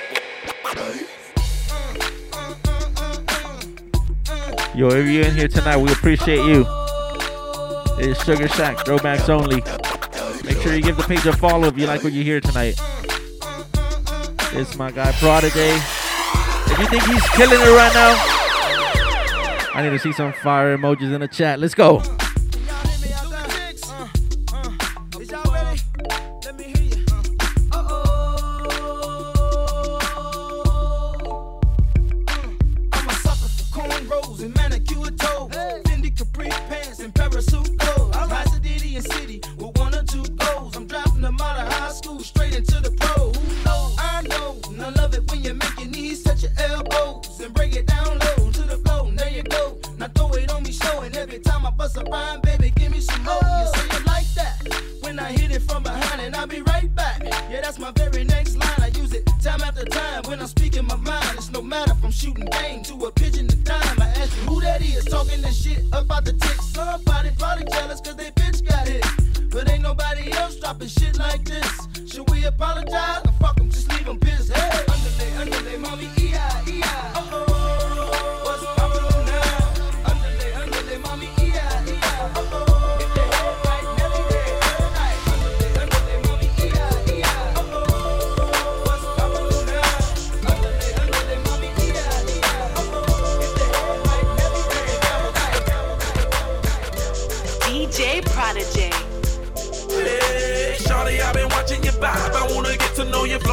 boy. Yo, if you're in here tonight, we appreciate you. It's Sugar Shack, throwbacks only. Make sure you give the page a follow if you like what you hear tonight. It's my guy Prodijay. If you think he's killing it right now, I need to see some fire emojis in the chat. Let's go. Straight into the pro. Who knows? I know. And I love it when you make your knees touch your elbows and break it down low to the floor. There you go. Now throw it on me, showing every time I bust a rhyme, baby, give me some more. You say it like that when I hit it from behind, and I'll be right back. Yeah, that's my very next line. I use it time after time when I'm speaking my mind. It's no matter from shooting game to a pigeon to dime. I ask you who that is talking this shit about the ticks. Somebody probably jealous cause they bitch got hit. But ain't nobody else dropping shit like this. Apologize?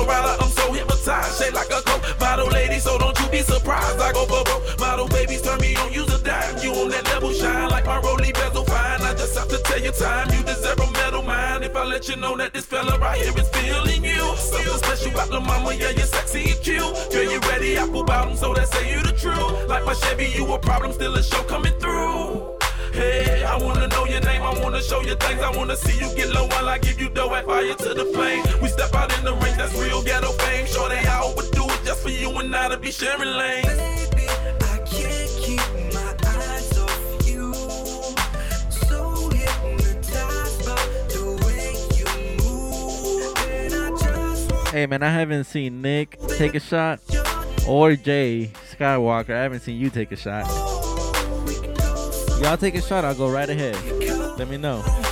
I'm so hypnotized. Shake like a coke model lady, so don't you be surprised. I go bubble. Model babies turn me on, use a dime. You on that level, shine like my rollie bezel fine. I just have to tell you time, you deserve a medal, mine. If I let you know that this fella right here is feeling you. Something special about the mama, yeah, you're sexy and cute. Girl, you ready? Apple bottom, so that say you the truth. Like my Chevy, you a problem, still a show coming through. Hey, I wanna know I wanna show you things, I wanna see you get low while I give you dough and fire to the flame. We step out in the ring, that's real ghetto fame. Sure they I would do it just for you and I to be sharing lanes. I can't keep my eyes off you. So hypnotized by the way you move. And I just want Hey man, I haven't seen Nick take a shot or Jay Skywalker. I haven't seen you take a shot. Y'all take a shot, I'll go right ahead. Let me know.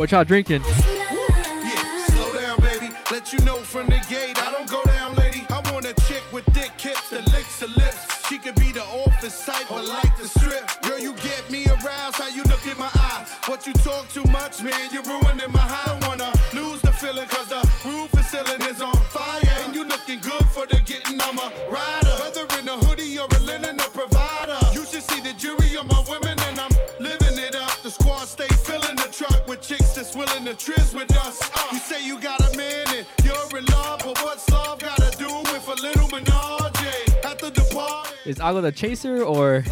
What y'all drinking? Slow down, baby. Let you know from the gate, I don't go down, lady. I want a chick with thick hips that licks lips. She could be the office type, but like the strip. Girl, you get me aroused, how you look in my eye. What you talk too much, man, you're ruining Ago the chaser or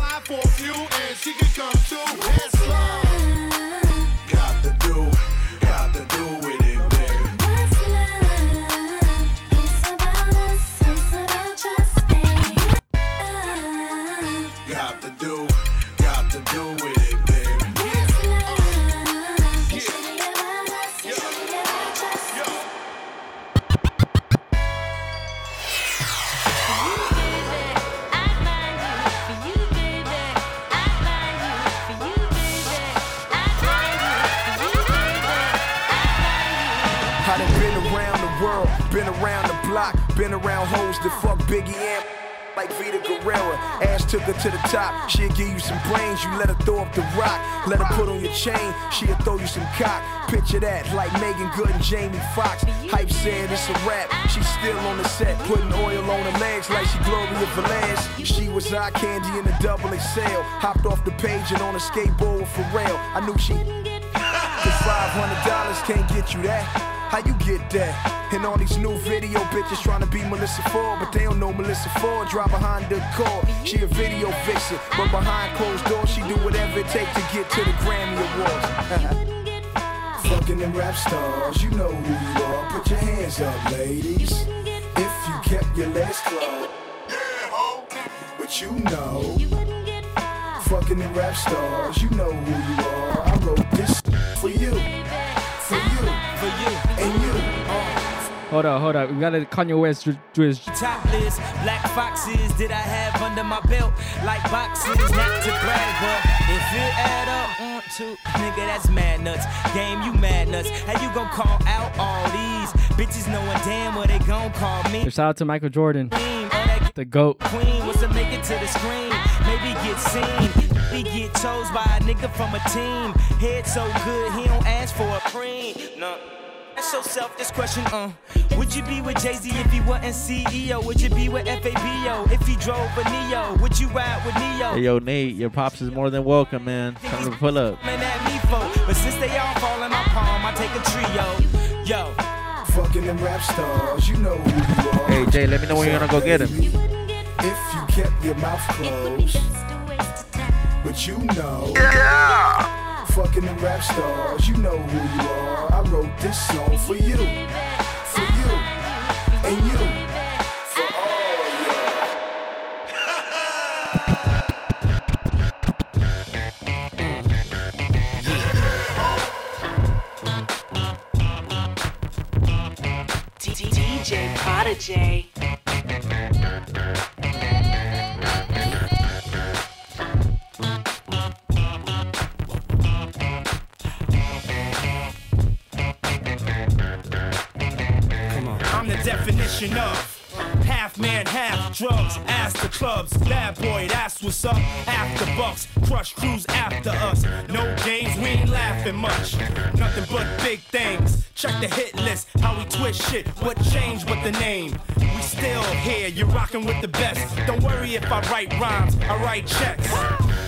cock. Picture that, like Meagan Good and Jamie Foxx. Hype said it's a rap, she's still on the set, putting oil on her legs like she Gloria Velez. She was eye candy in a double XL, hopped off the page and on a skateboard with Pharrell. I knew she Cause $500 can't get you that. How you get that? And all these new video bitches trying to be Melissa Ford, but they don't know Melissa Ford. Drive behind the car. She a video vixen, but behind closed doors, she do whatever it takes to get to the Grammy Awards. Fucking them rap stars, you know who you are. Put your hands up, ladies. If you kept your legs closed, but you know. Fucking them rap stars, you know who you are. I wrote this for you, for you, for you, and you. Hold up, hold up. We gotta Kanye West do do his Topless, black foxes did I have under my belt? Like boxes, not to brag, but if it add up, one, two, nigga, that's mad nuts. Game, you mad nuts. How you gon' call out all these bitches knowing damn what they gon' call me? Shout out to Michael Jordan, Queen, or that the goat. queen was to make it to the screen. Maybe get seen. We get chose by a nigga from a team. Head so good, he don't ask for a cream. No. Ask yourself this question, uh. Would you be with Jay-Z if he wasn't CEO? Would you be with FABO if he drove a Neo? Would you ride with Neo? Hey yo, Nate, your pops is more than welcome, man. Come to pull up. Man, at me for. But since they all fall in my palm, I take a trio. Yo. Fucking them rap stars, you know who you are. Hey Jay, let me know when you're gonna go get him. If you kept your mouth closed, but you know fucking them rap stars. You know who you are. I wrote this song for you, for you, and you, for all y'all. DJ Prodijay. Of half man, half drugs. Ask the clubs, bad boy, that's what's up. After bucks, crush crews after us. No games, we ain't laughing much. Nothing but big things. Check the hit list, how we twist shit. What changed but the name? We still here, you're rocking with the best. Don't worry if I write rhymes, I write checks.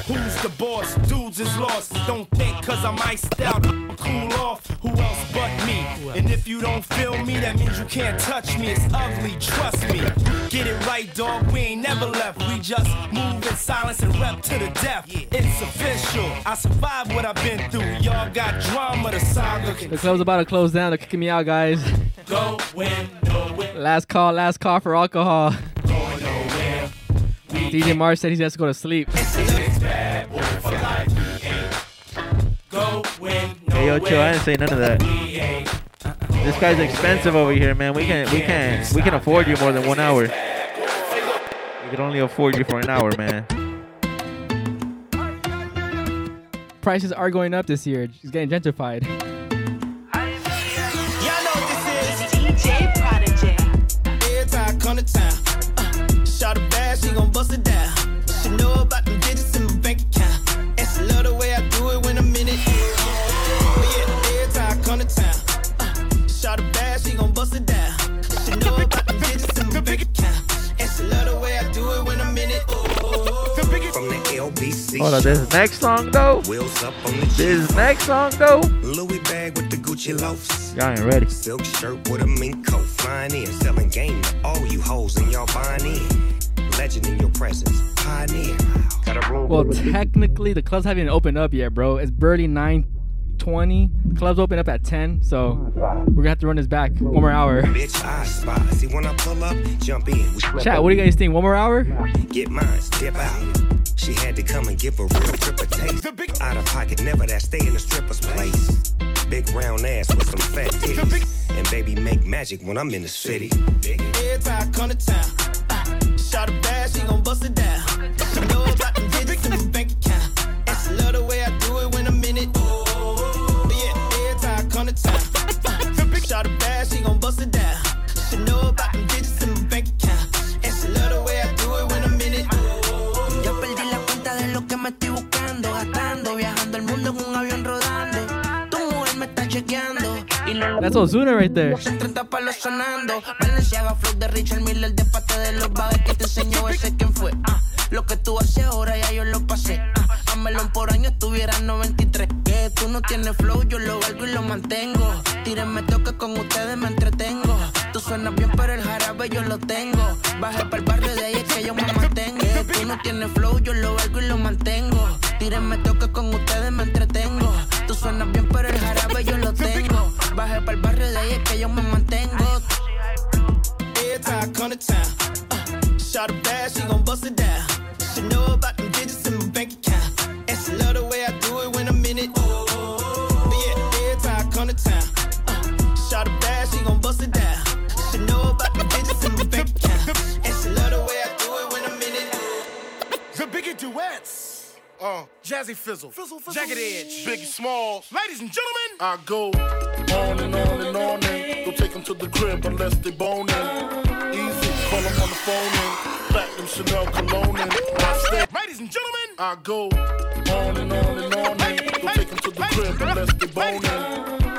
Who's the boss? Dudes is lost. Don't think cause I'm iced out, cool off. Who else but me? And if you don't feel me, that means you can't touch me. It's ugly, trust me. Get it right, dog. We ain't never left. We just move in silence and rep to the death. It's official. I survived what I've been through. Y'all got drama, the saga can The club's about to close down. They're kicking me out, guys. go win, nowhere. Last call, last call for alcohol. DJ Mars said he has to go to sleep. Hey, yo, chill. I didn't say none of that. This guy's expensive over here, man. We can, we can, we can afford you more than one hour. We can only afford you for an hour, man. Prices are going up this year. She's getting gentrified. Y'all know what this is. DJ Prodijay. Every time I come to town, uh, shot a bad, she gon' bust it down. Hold on, this next song though. Wheels up on the This next song though. Louis bag with the Gucci loafs. Y'all ain't ready. Silk shirt with a mink coat. Flying in, selling game to all you hoes and y'all buying in. Legend in your presence. Pioneer. Got a room Well, technically, the clubs haven't opened up yet, bro. It's barely 9:20. The clubs open up at 10, so we're gonna have to run this back one more hour. Bitch, I spy. See when I pull up, jump in. Chat, what do you guys think? One more hour? Get mine, dip out. She had to come and give a real trip a taste. Out of pocket, never that stay in the stripper's place. Big round ass with some fat titties. And baby make magic when I'm in the city. Every time I come to town, uh, shot a bad, she gon' bust it down. She know about them digits in my bank account. And she love the way I do it when I'm in it. But yeah, every time I come to town, uh, shot a bad, ese Ozuna right there. lo que tú haces ahora ya yo lo pasé. Ah, a melón por año estuviera 93. Que tú no tienes flow, yo lo valgo y lo mantengo. Tírenme toque con ustedes, me entretengo. Tú suenas bien, pero el jarabe yo lo tengo. Bajé para el barrio de ahí es que yo me mantengo. Tú no tienes flow, yo lo valgo y lo mantengo. Tírenme toque con ustedes, me entretengo. Tú suenas bien, pero el jarabe yo lo tengo. Bajé para el barrio de ahí es que yo me mantengo. Time come to town, shot a bad, she gon' bust it down. She know about them Duets. Uh, Jazzy Fizzle. Jagged Edge. Biggie Smalls. Ladies and gentlemen. I go on and on and on and don't take them to the crib unless they boning. Easy, call them on the phone and platinum Chanel cologne and I stay. Ladies and gentlemen. I go on and on and on and don't take them to the crib unless they boning.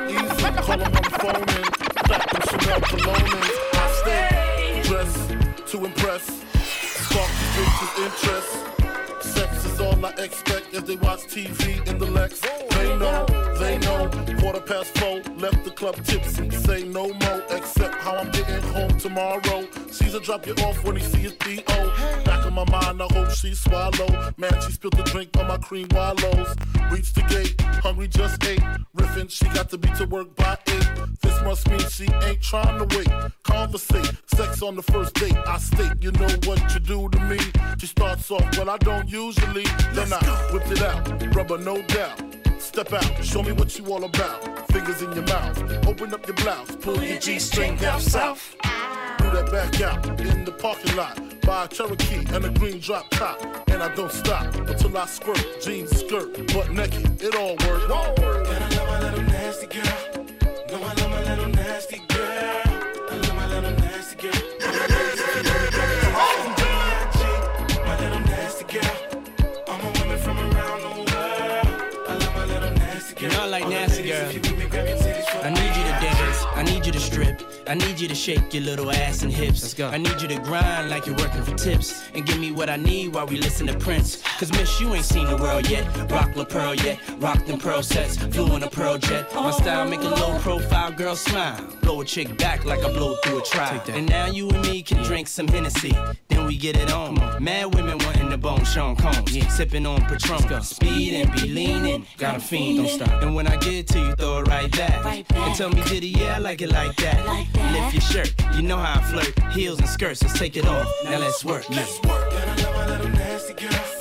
Easy, call them on the phone and platinum Chanel cologne and I stay. Dress to impress. Spark these bitches' interest. Is all I expect as they watch TV in the Lex. They know, they know. Quarter past four, left the club tipsy. Say no more, except how I'm getting home tomorrow. Caesar drop you off when he see his D.O. Back in my mind, I hope she swallow. Man, she spilled the drink on my cream wallows. Reached the gate, hungry just ate. Riffin', she got to be to work by eight. This must mean she ain't trying to wait. Conversate, sex on the first date. I state, you know what you do to me. She starts off, well, I don't usually. Then I whipped it out, rubber no doubt. Step out, show me what you all about. Fingers in your mouth, open up your blouse, pull your G-string down south. Do that back out in the parking lot. Buy a Cherokee and a green drop top. And I don't stop until I squirt. Jeans, skirt, butt naked, it all works. And I love my little nasty girl. No, I love my little nasty girl. I need you to shake your little ass and hips. Let's go. I need you to grind like you're working for tips. And give me what I need while we listen to Prince. Cause miss, you ain't seen the world yet. Rock La Pearl yet. Rock them pearl sets. Flew in a pearl jet. My style make a low profile girl smile. Blow a chick back like I blow through a trial. And now you and me can drink some Hennessy. Then we get it on. Mad women wanting the bone Sean Combs. Sipping on Patron. Speed and be leaning. Got a fiend. Don't stop. And when I get to you, throw it right back. And tell me, did it, yeah, I like it like that. Lift your shirt. You know how I flirt. Heels and skirts. Let's take it off. Now let's work. Let's work.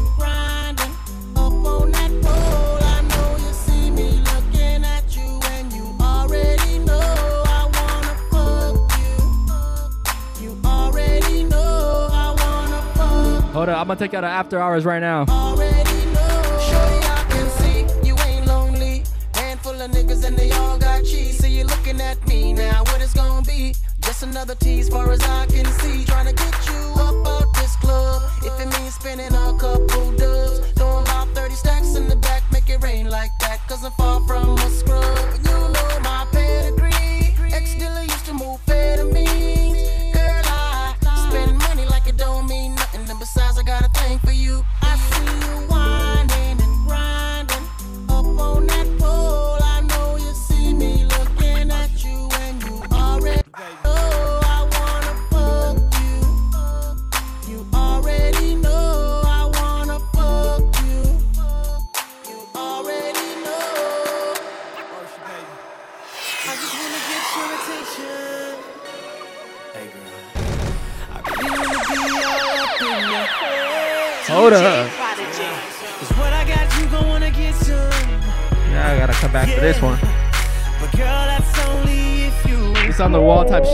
I'm gonna take you out of after hours right now. Already know. Shorty, I can see you ain't lonely. Handful of niggas and they all got cheese. So you looking at me now. What it's gonna be? Just another tease, far as I can see. Trying to get you up out this club. If it means spending a couple dubs, throwing about 30 stacks in the back, make it rain like that. Cause I'm far from a scrub.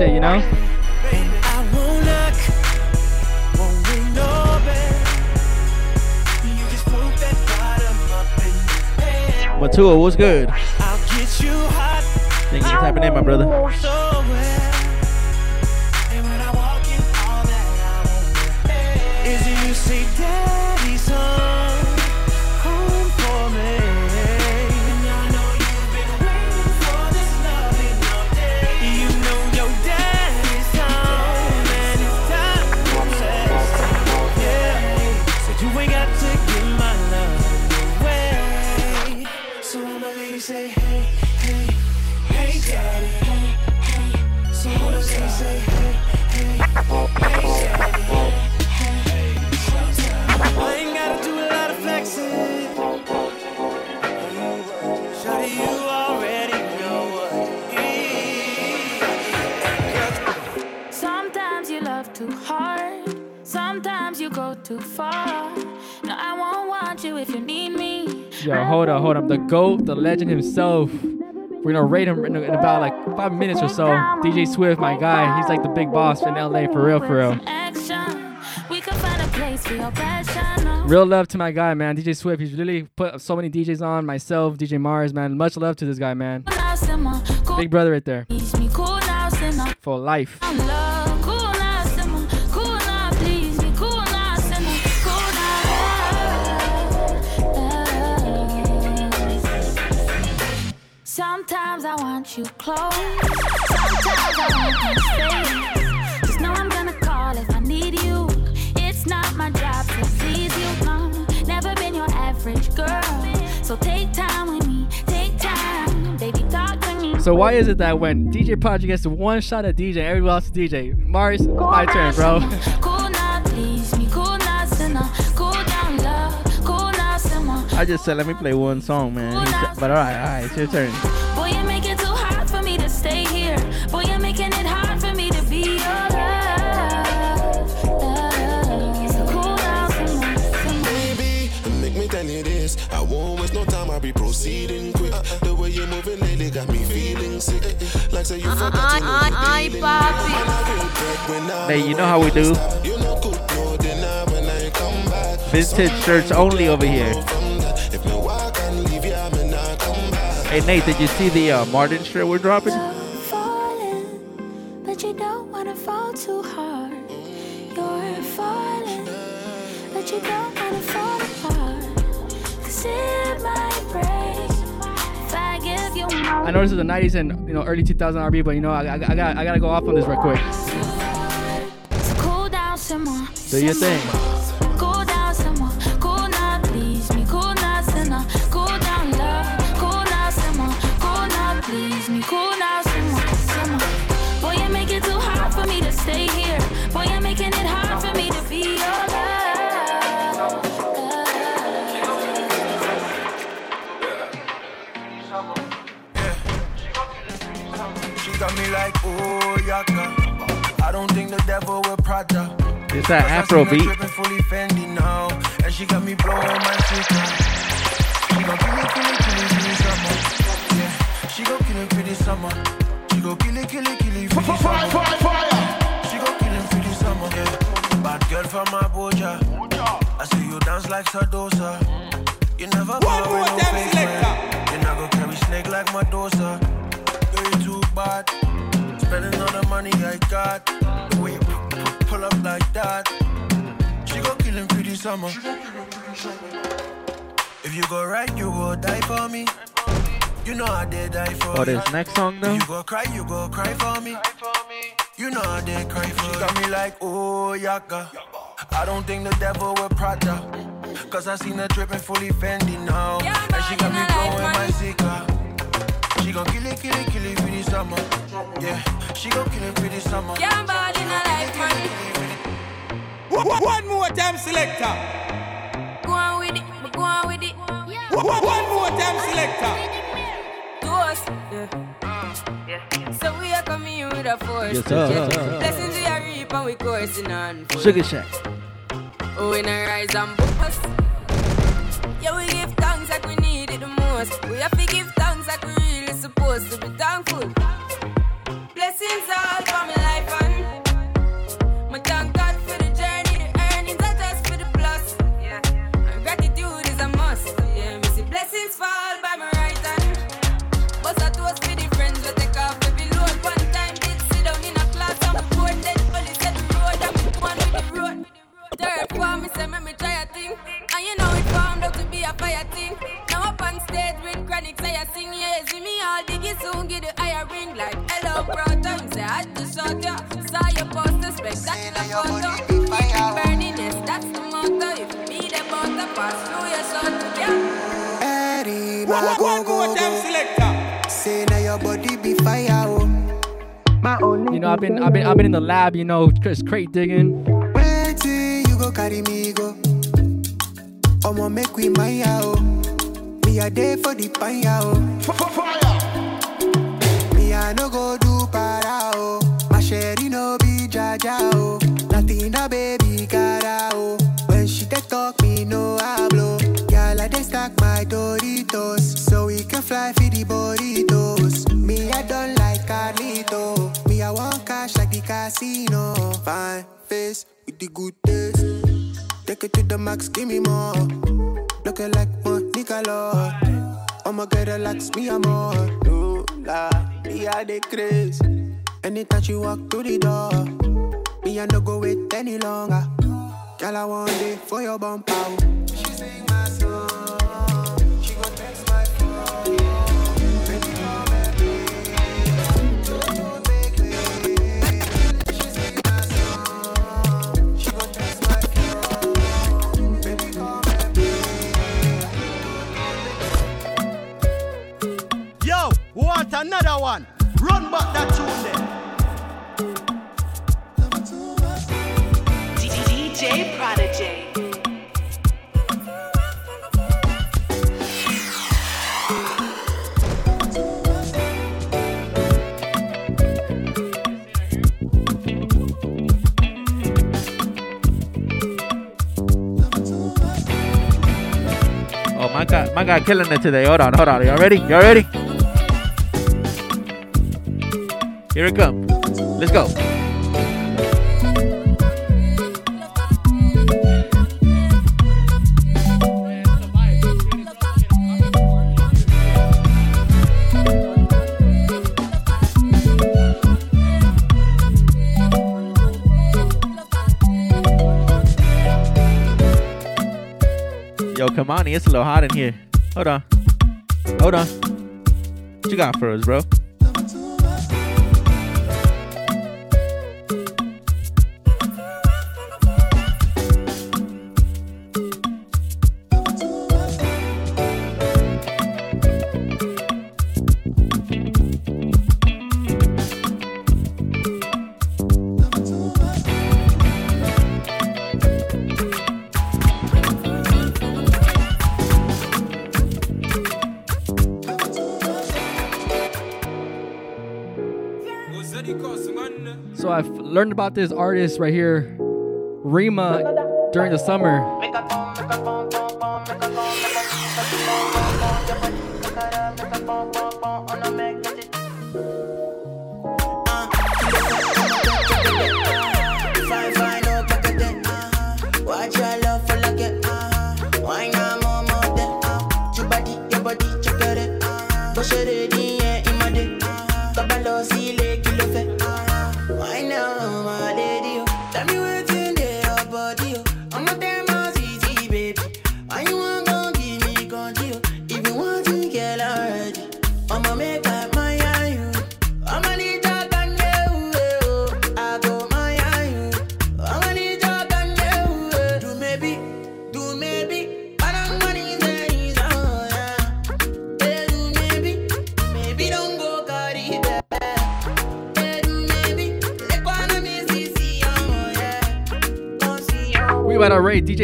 In the bed. Matua, what's good? You. Thank you for tapping in, my brother. GOAT, the legend himself. We're gonna rate him in, in about like five minutes or so. DJ Swift, my guy. He's like the big boss in LA for real, for real. Action. We can find a place for your passion. no? Real love to my guy, man. DJ Swift. He's really put so many DJs on. Myself, DJ Mars, man. Much love to this guy, man. Now, simmer. Cool, Big brother right there. please me. Cool now, simmer. For life. You close. Sometimes I want you stay. Just know I'm gonna call if I need you. It's not my job to please you. No, never been your average girl. So take time with me, take time, baby. Talk to me. So why is it that when DJ Prodijay gets one shot at DJ, everyone else is DJ? Mars, my turn, bro. Cool now, please me. Cool now, sinner. Cool down, love. Cool now, simmer. I just said let me play one song, man. Said- but all right, all right, it's your turn. Like say you forgot you know Ay, papi. I real bread when I Hey, you know how we do. You know good, no deny when I come back. Vintage shirts only over here. If me walk and leave you, I may not come back. Hey Nate, did you see the uh, Martin shirt we're dropping? More. I this is the 90s and you know early 2000 R&B, but you know I, I, I got I gotta go off on this real quick. So cool down, simmer. Do your thing. Kill it summer. Yeah. She gon' kill it for this summer. She gon' kill it, kill it, kill it for this summer. She gon' kill it for this summer. Yeah. Bad girl from Abuja. I see you dance like Sadosa. You never go with no fake man. You not go carry snake like Medusa. Girl, you too bad. Spending all the money I got. Pu- pull up like that. She gon' kill him pretty summer. If you go right, you go die for me. You know I did die for Oh, this next song though. If you go cry, you go cry for me. You know I did cry for She got me like, oh, yaka. I don't think the devil will Prada. Cause I seen her dripping fully Fendi now. and she got me blowing my cigar. She gon' kill it, kill it, kill it for this summer. Yeah, she gon' kill it for this summer. Yeah, bad in a life, man. One more time, selector. Go on with it, but go on with it. One more time, selector. To us, yeah. So we are coming in with a force. Yes, sir. Yes, sir. Blessings we are reap and we coursing on. full. Sugar Shack. Oh, we not rise and bust. Yeah, we give thanks like we need it the most. We have one go more go go. Say now your body be fire, oh. My only You know I've been I've been I've been in the lab, you know, Chris crate digging. Waiting, you go carry me go. I'ma make we my oh. Me a day for the fire, oh. Me I no go do para, oh. My sherry no be jaja, oh. Nothing a baby cara, oh. When she dey talk, me stack my Doritos, so we can fly for the burritos. Me I don't like Carlito. Me I want cash like the casino. Fine face with the good taste. Take it to the max, give me more. Looking like Monica Lord. I'ma get relax, me I'm more. No lie, me I dey craze. Anytime she walk through the door, me I no go wait any longer. Girl, I want it for your bump out. She sing my song. She gon' text my phone. Baby, come at me. Don't make me. She sing my song. She gon' text my phone. Baby, come at me. Yo, want another one? Run back that tune there. DJ Prodijay. Oh, my guy, my guy killing it today. Hold on, hold on. Y'all ready? Y'all ready? Here it comes. Let's go. Yo, it's a little hot in here. Hold on. Hold on. What you got for us, bro? Learned about this artist right here, Rema, during the summer.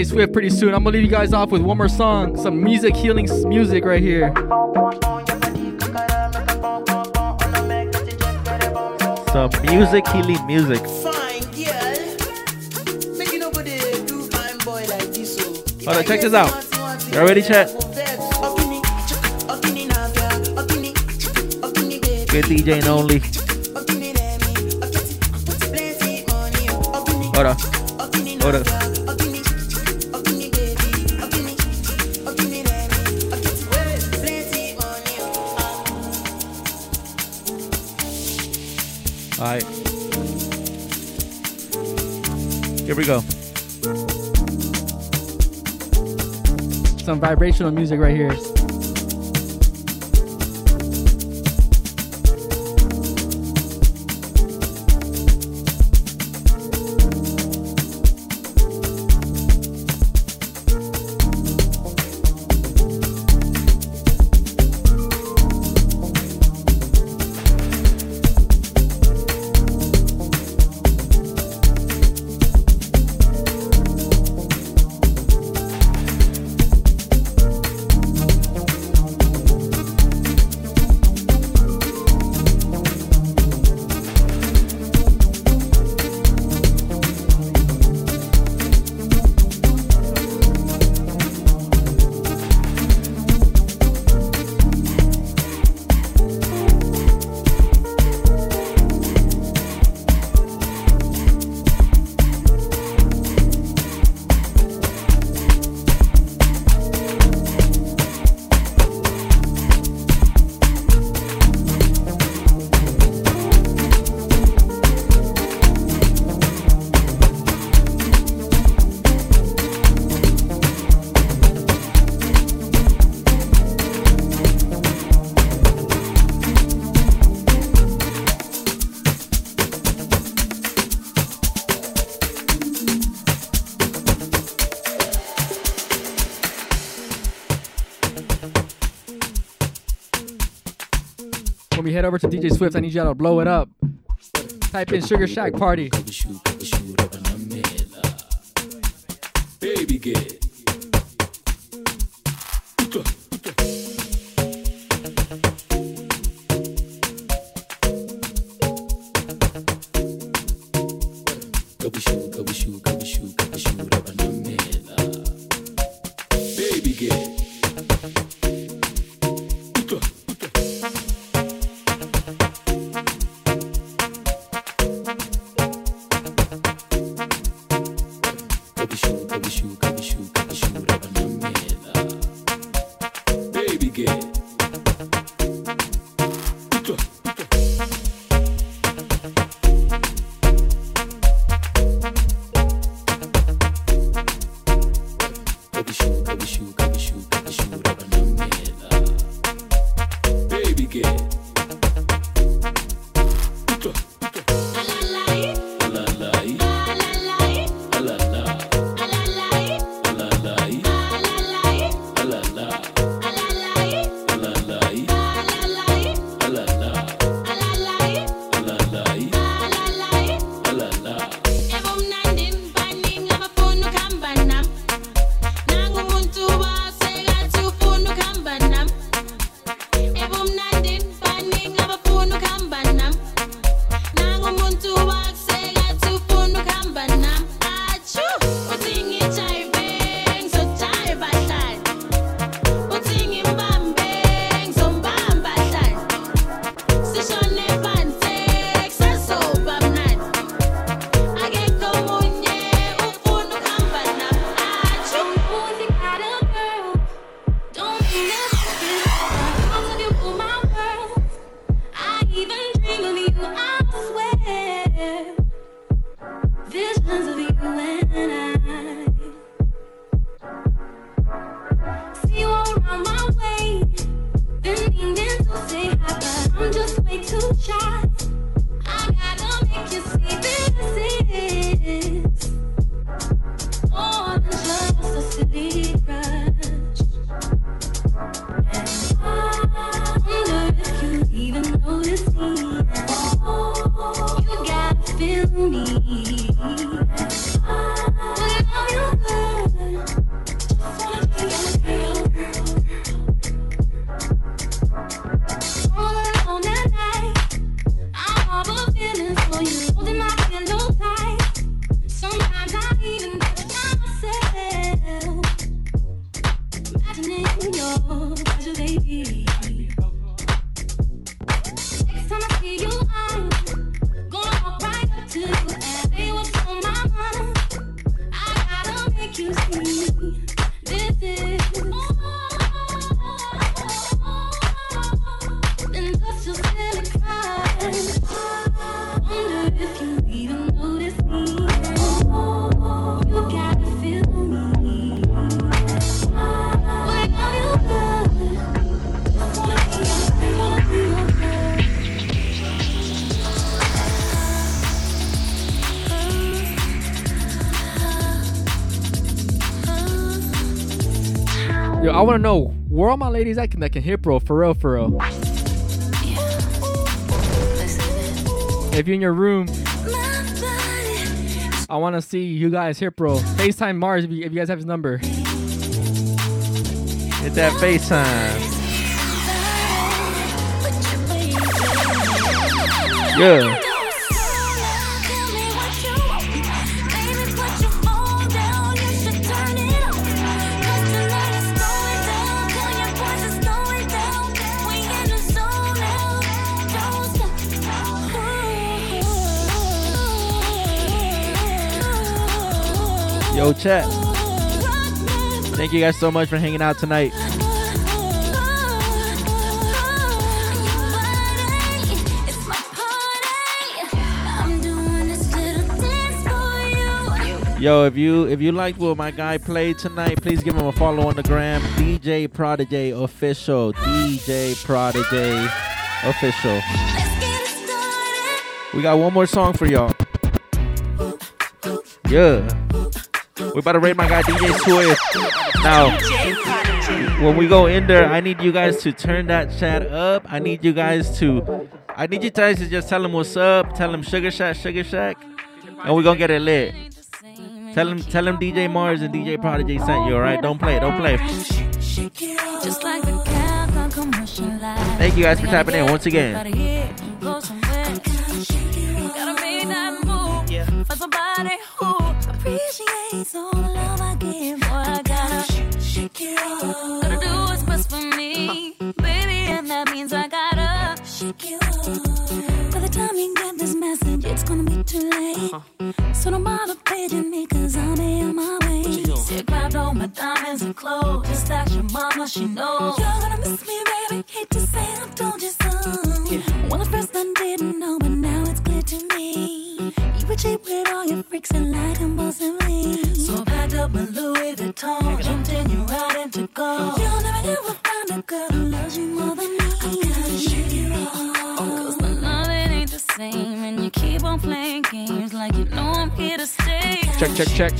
About to rate DJ Swift pretty soon. I'm gonna leave you guys off with one more song, some music healing music right here. Some music healing music. Fine girl. Make you nobody do fine boy like this, oh. Hold on, check this out. Y'all ready, chat? Good DJing only. Hold on. Some vibrational music right here. Head over to DJ Swift, I need y'all to blow it up. Type in Sugar Shack Party. Know where all my ladies at that can hit, bro. For real, for real. If you're in your room, I want to see you guys hit, bro. FaceTime Mars if you, if you guys have his number. Hit that FaceTime. Yeah. Yo, chat. Thank you guys so much for hanging out tonight. Yo, if you if you liked what my guy played tonight, please give him a follow on the gram. DJ Prodijay official. DJ Prodijay official. We got one more song for y'all. Yeah. We about to raid my guy DJ Swift. Now, when we go in there, I need you guys to turn that chat up. I need you guys to I need you guys to just tell him what's up. Tell him Sugar Shack, Sugar Shack, and we're gonna get it lit. Tell him, tell him DJ Mars and DJ Prodijay sent you. All right, don't play, don't play. Just like the cap on commercial life. Thank you guys for tapping in once again. Gotta hit and go somewhere. Gotta make that move for somebody who appreciates all the love I give. Boy, I gotta shake it off. Gotta do what's best for me, baby, and that means I gotta shake it off. By the time you get this message, it's gonna be too late. So don't bother paging me, cause I'll be on my way. Say, grabbed all my diamonds and clothes. Just ask your mama, she knows. You're gonna miss me, baby. Hate to say I told you so. Well, at first I didn't know, You were cheap with all your freaks and lied impulsively. So I packed up my Louis Vuitton, jumped in your ride and to go. You'll never ever find a girl who loves you more than me. I gotta shake it off. Oh, Cause the love it ain't the same, and you keep on playing games like you know I'm here to stay. Check, check, check.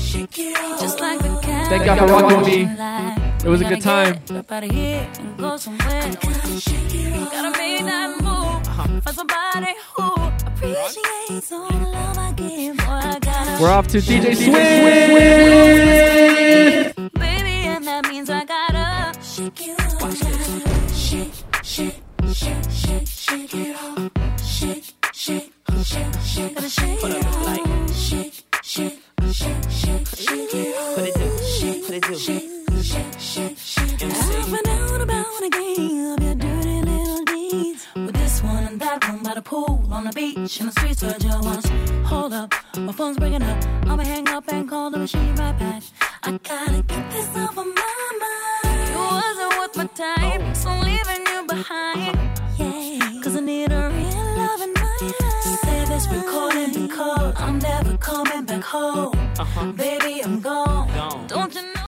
Just like the cat. Thank y'all for rocking with me. It was a good time. Up out of here and go somewhere. Gotta make that move uh-huh. for somebody who appreciates all the love I give. Boy, I gotta We're off to DJ Swift. Baby, and that means I gotta shake it off. Shake, shake, shake, shake, shake it off. Shake, shake, shake, shake, gotta shake it off. Shake, shake, shake, shake, shake it off. What it do? Shake, what it do? Shake, shake, shake, shake. I found out about a game of your one and that one by the pool, on the beach, in the streets where Joe was. Hold up, my phone's breaking up. I'ma hang up and call the machine right back. I gotta get this off of my mind. You wasn't worth my time, so I'm leaving you behind. Yeah, cause I need a real love in my life. Save this recording because I'm never coming back home. Uh-huh. Baby, I'm gone.